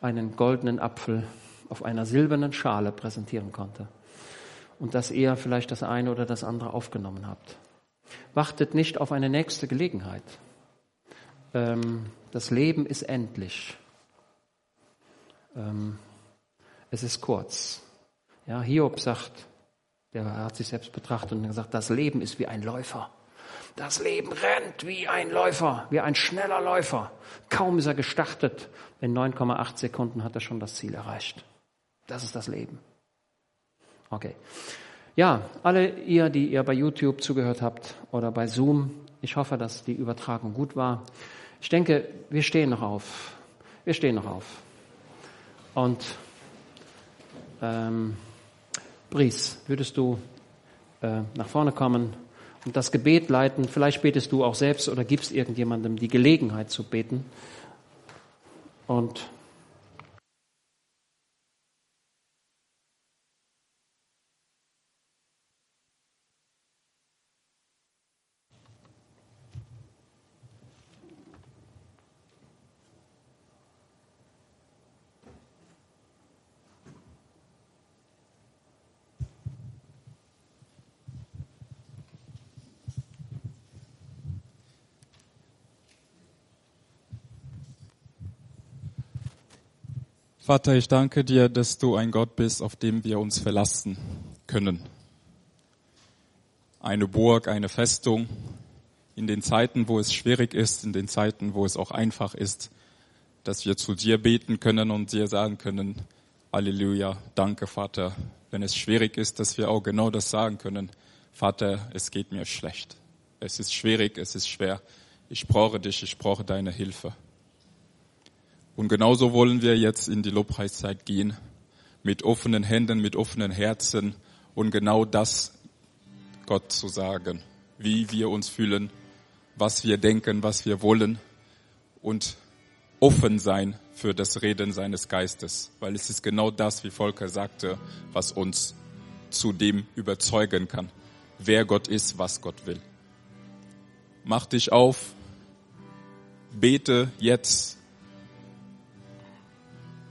Speaker 1: einen goldenen Apfel auf einer silbernen Schale präsentieren konnte und dass ihr vielleicht das eine oder das andere aufgenommen habt. Wartet nicht auf eine nächste Gelegenheit. Ähm, das Leben ist endlich. Ähm, es ist kurz. Ja, Hiob sagt, der hat sich selbst betrachtet und gesagt, das Leben ist wie ein Läufer. Das Leben rennt wie ein Läufer, wie ein schneller Läufer. Kaum ist er gestartet. In 9,8 Sekunden hat er schon das Ziel erreicht. Das ist das Leben. Okay. Ja, alle ihr, die ihr bei YouTube zugehört habt oder bei Zoom, ich hoffe, dass die Übertragung gut war. Ich denke, wir stehen noch auf. Wir stehen noch auf. Und ähm, Bries, würdest du äh, nach vorne kommen und das Gebet leiten? Vielleicht betest du auch selbst oder gibst irgendjemandem die Gelegenheit zu beten. Und
Speaker 2: Vater, ich danke dir, dass du ein Gott bist, auf dem wir uns verlassen können. Eine Burg, eine Festung in den Zeiten, wo es schwierig ist, in den Zeiten, wo es auch einfach ist, dass wir zu dir beten können und dir sagen können, Halleluja, danke Vater. Wenn es schwierig ist, dass wir auch genau das sagen können, Vater, es geht mir schlecht. Es ist schwierig, es ist schwer. Ich brauche dich, ich brauche deine Hilfe. Und genauso wollen wir jetzt in die Lobpreiszeit gehen, mit offenen Händen, mit offenen Herzen und genau das Gott zu sagen, wie wir uns fühlen, was wir denken, was wir wollen. Und offen sein für das Reden seines Geistes, weil es ist genau das, wie Volker sagte, was uns zu dem überzeugen kann, wer Gott ist, was Gott will. Mach dich auf, bete jetzt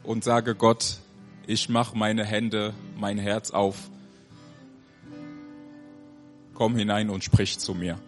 Speaker 2: und sage Gott, ich mache meine Hände, mein Herz auf. Komm hinein und sprich zu mir.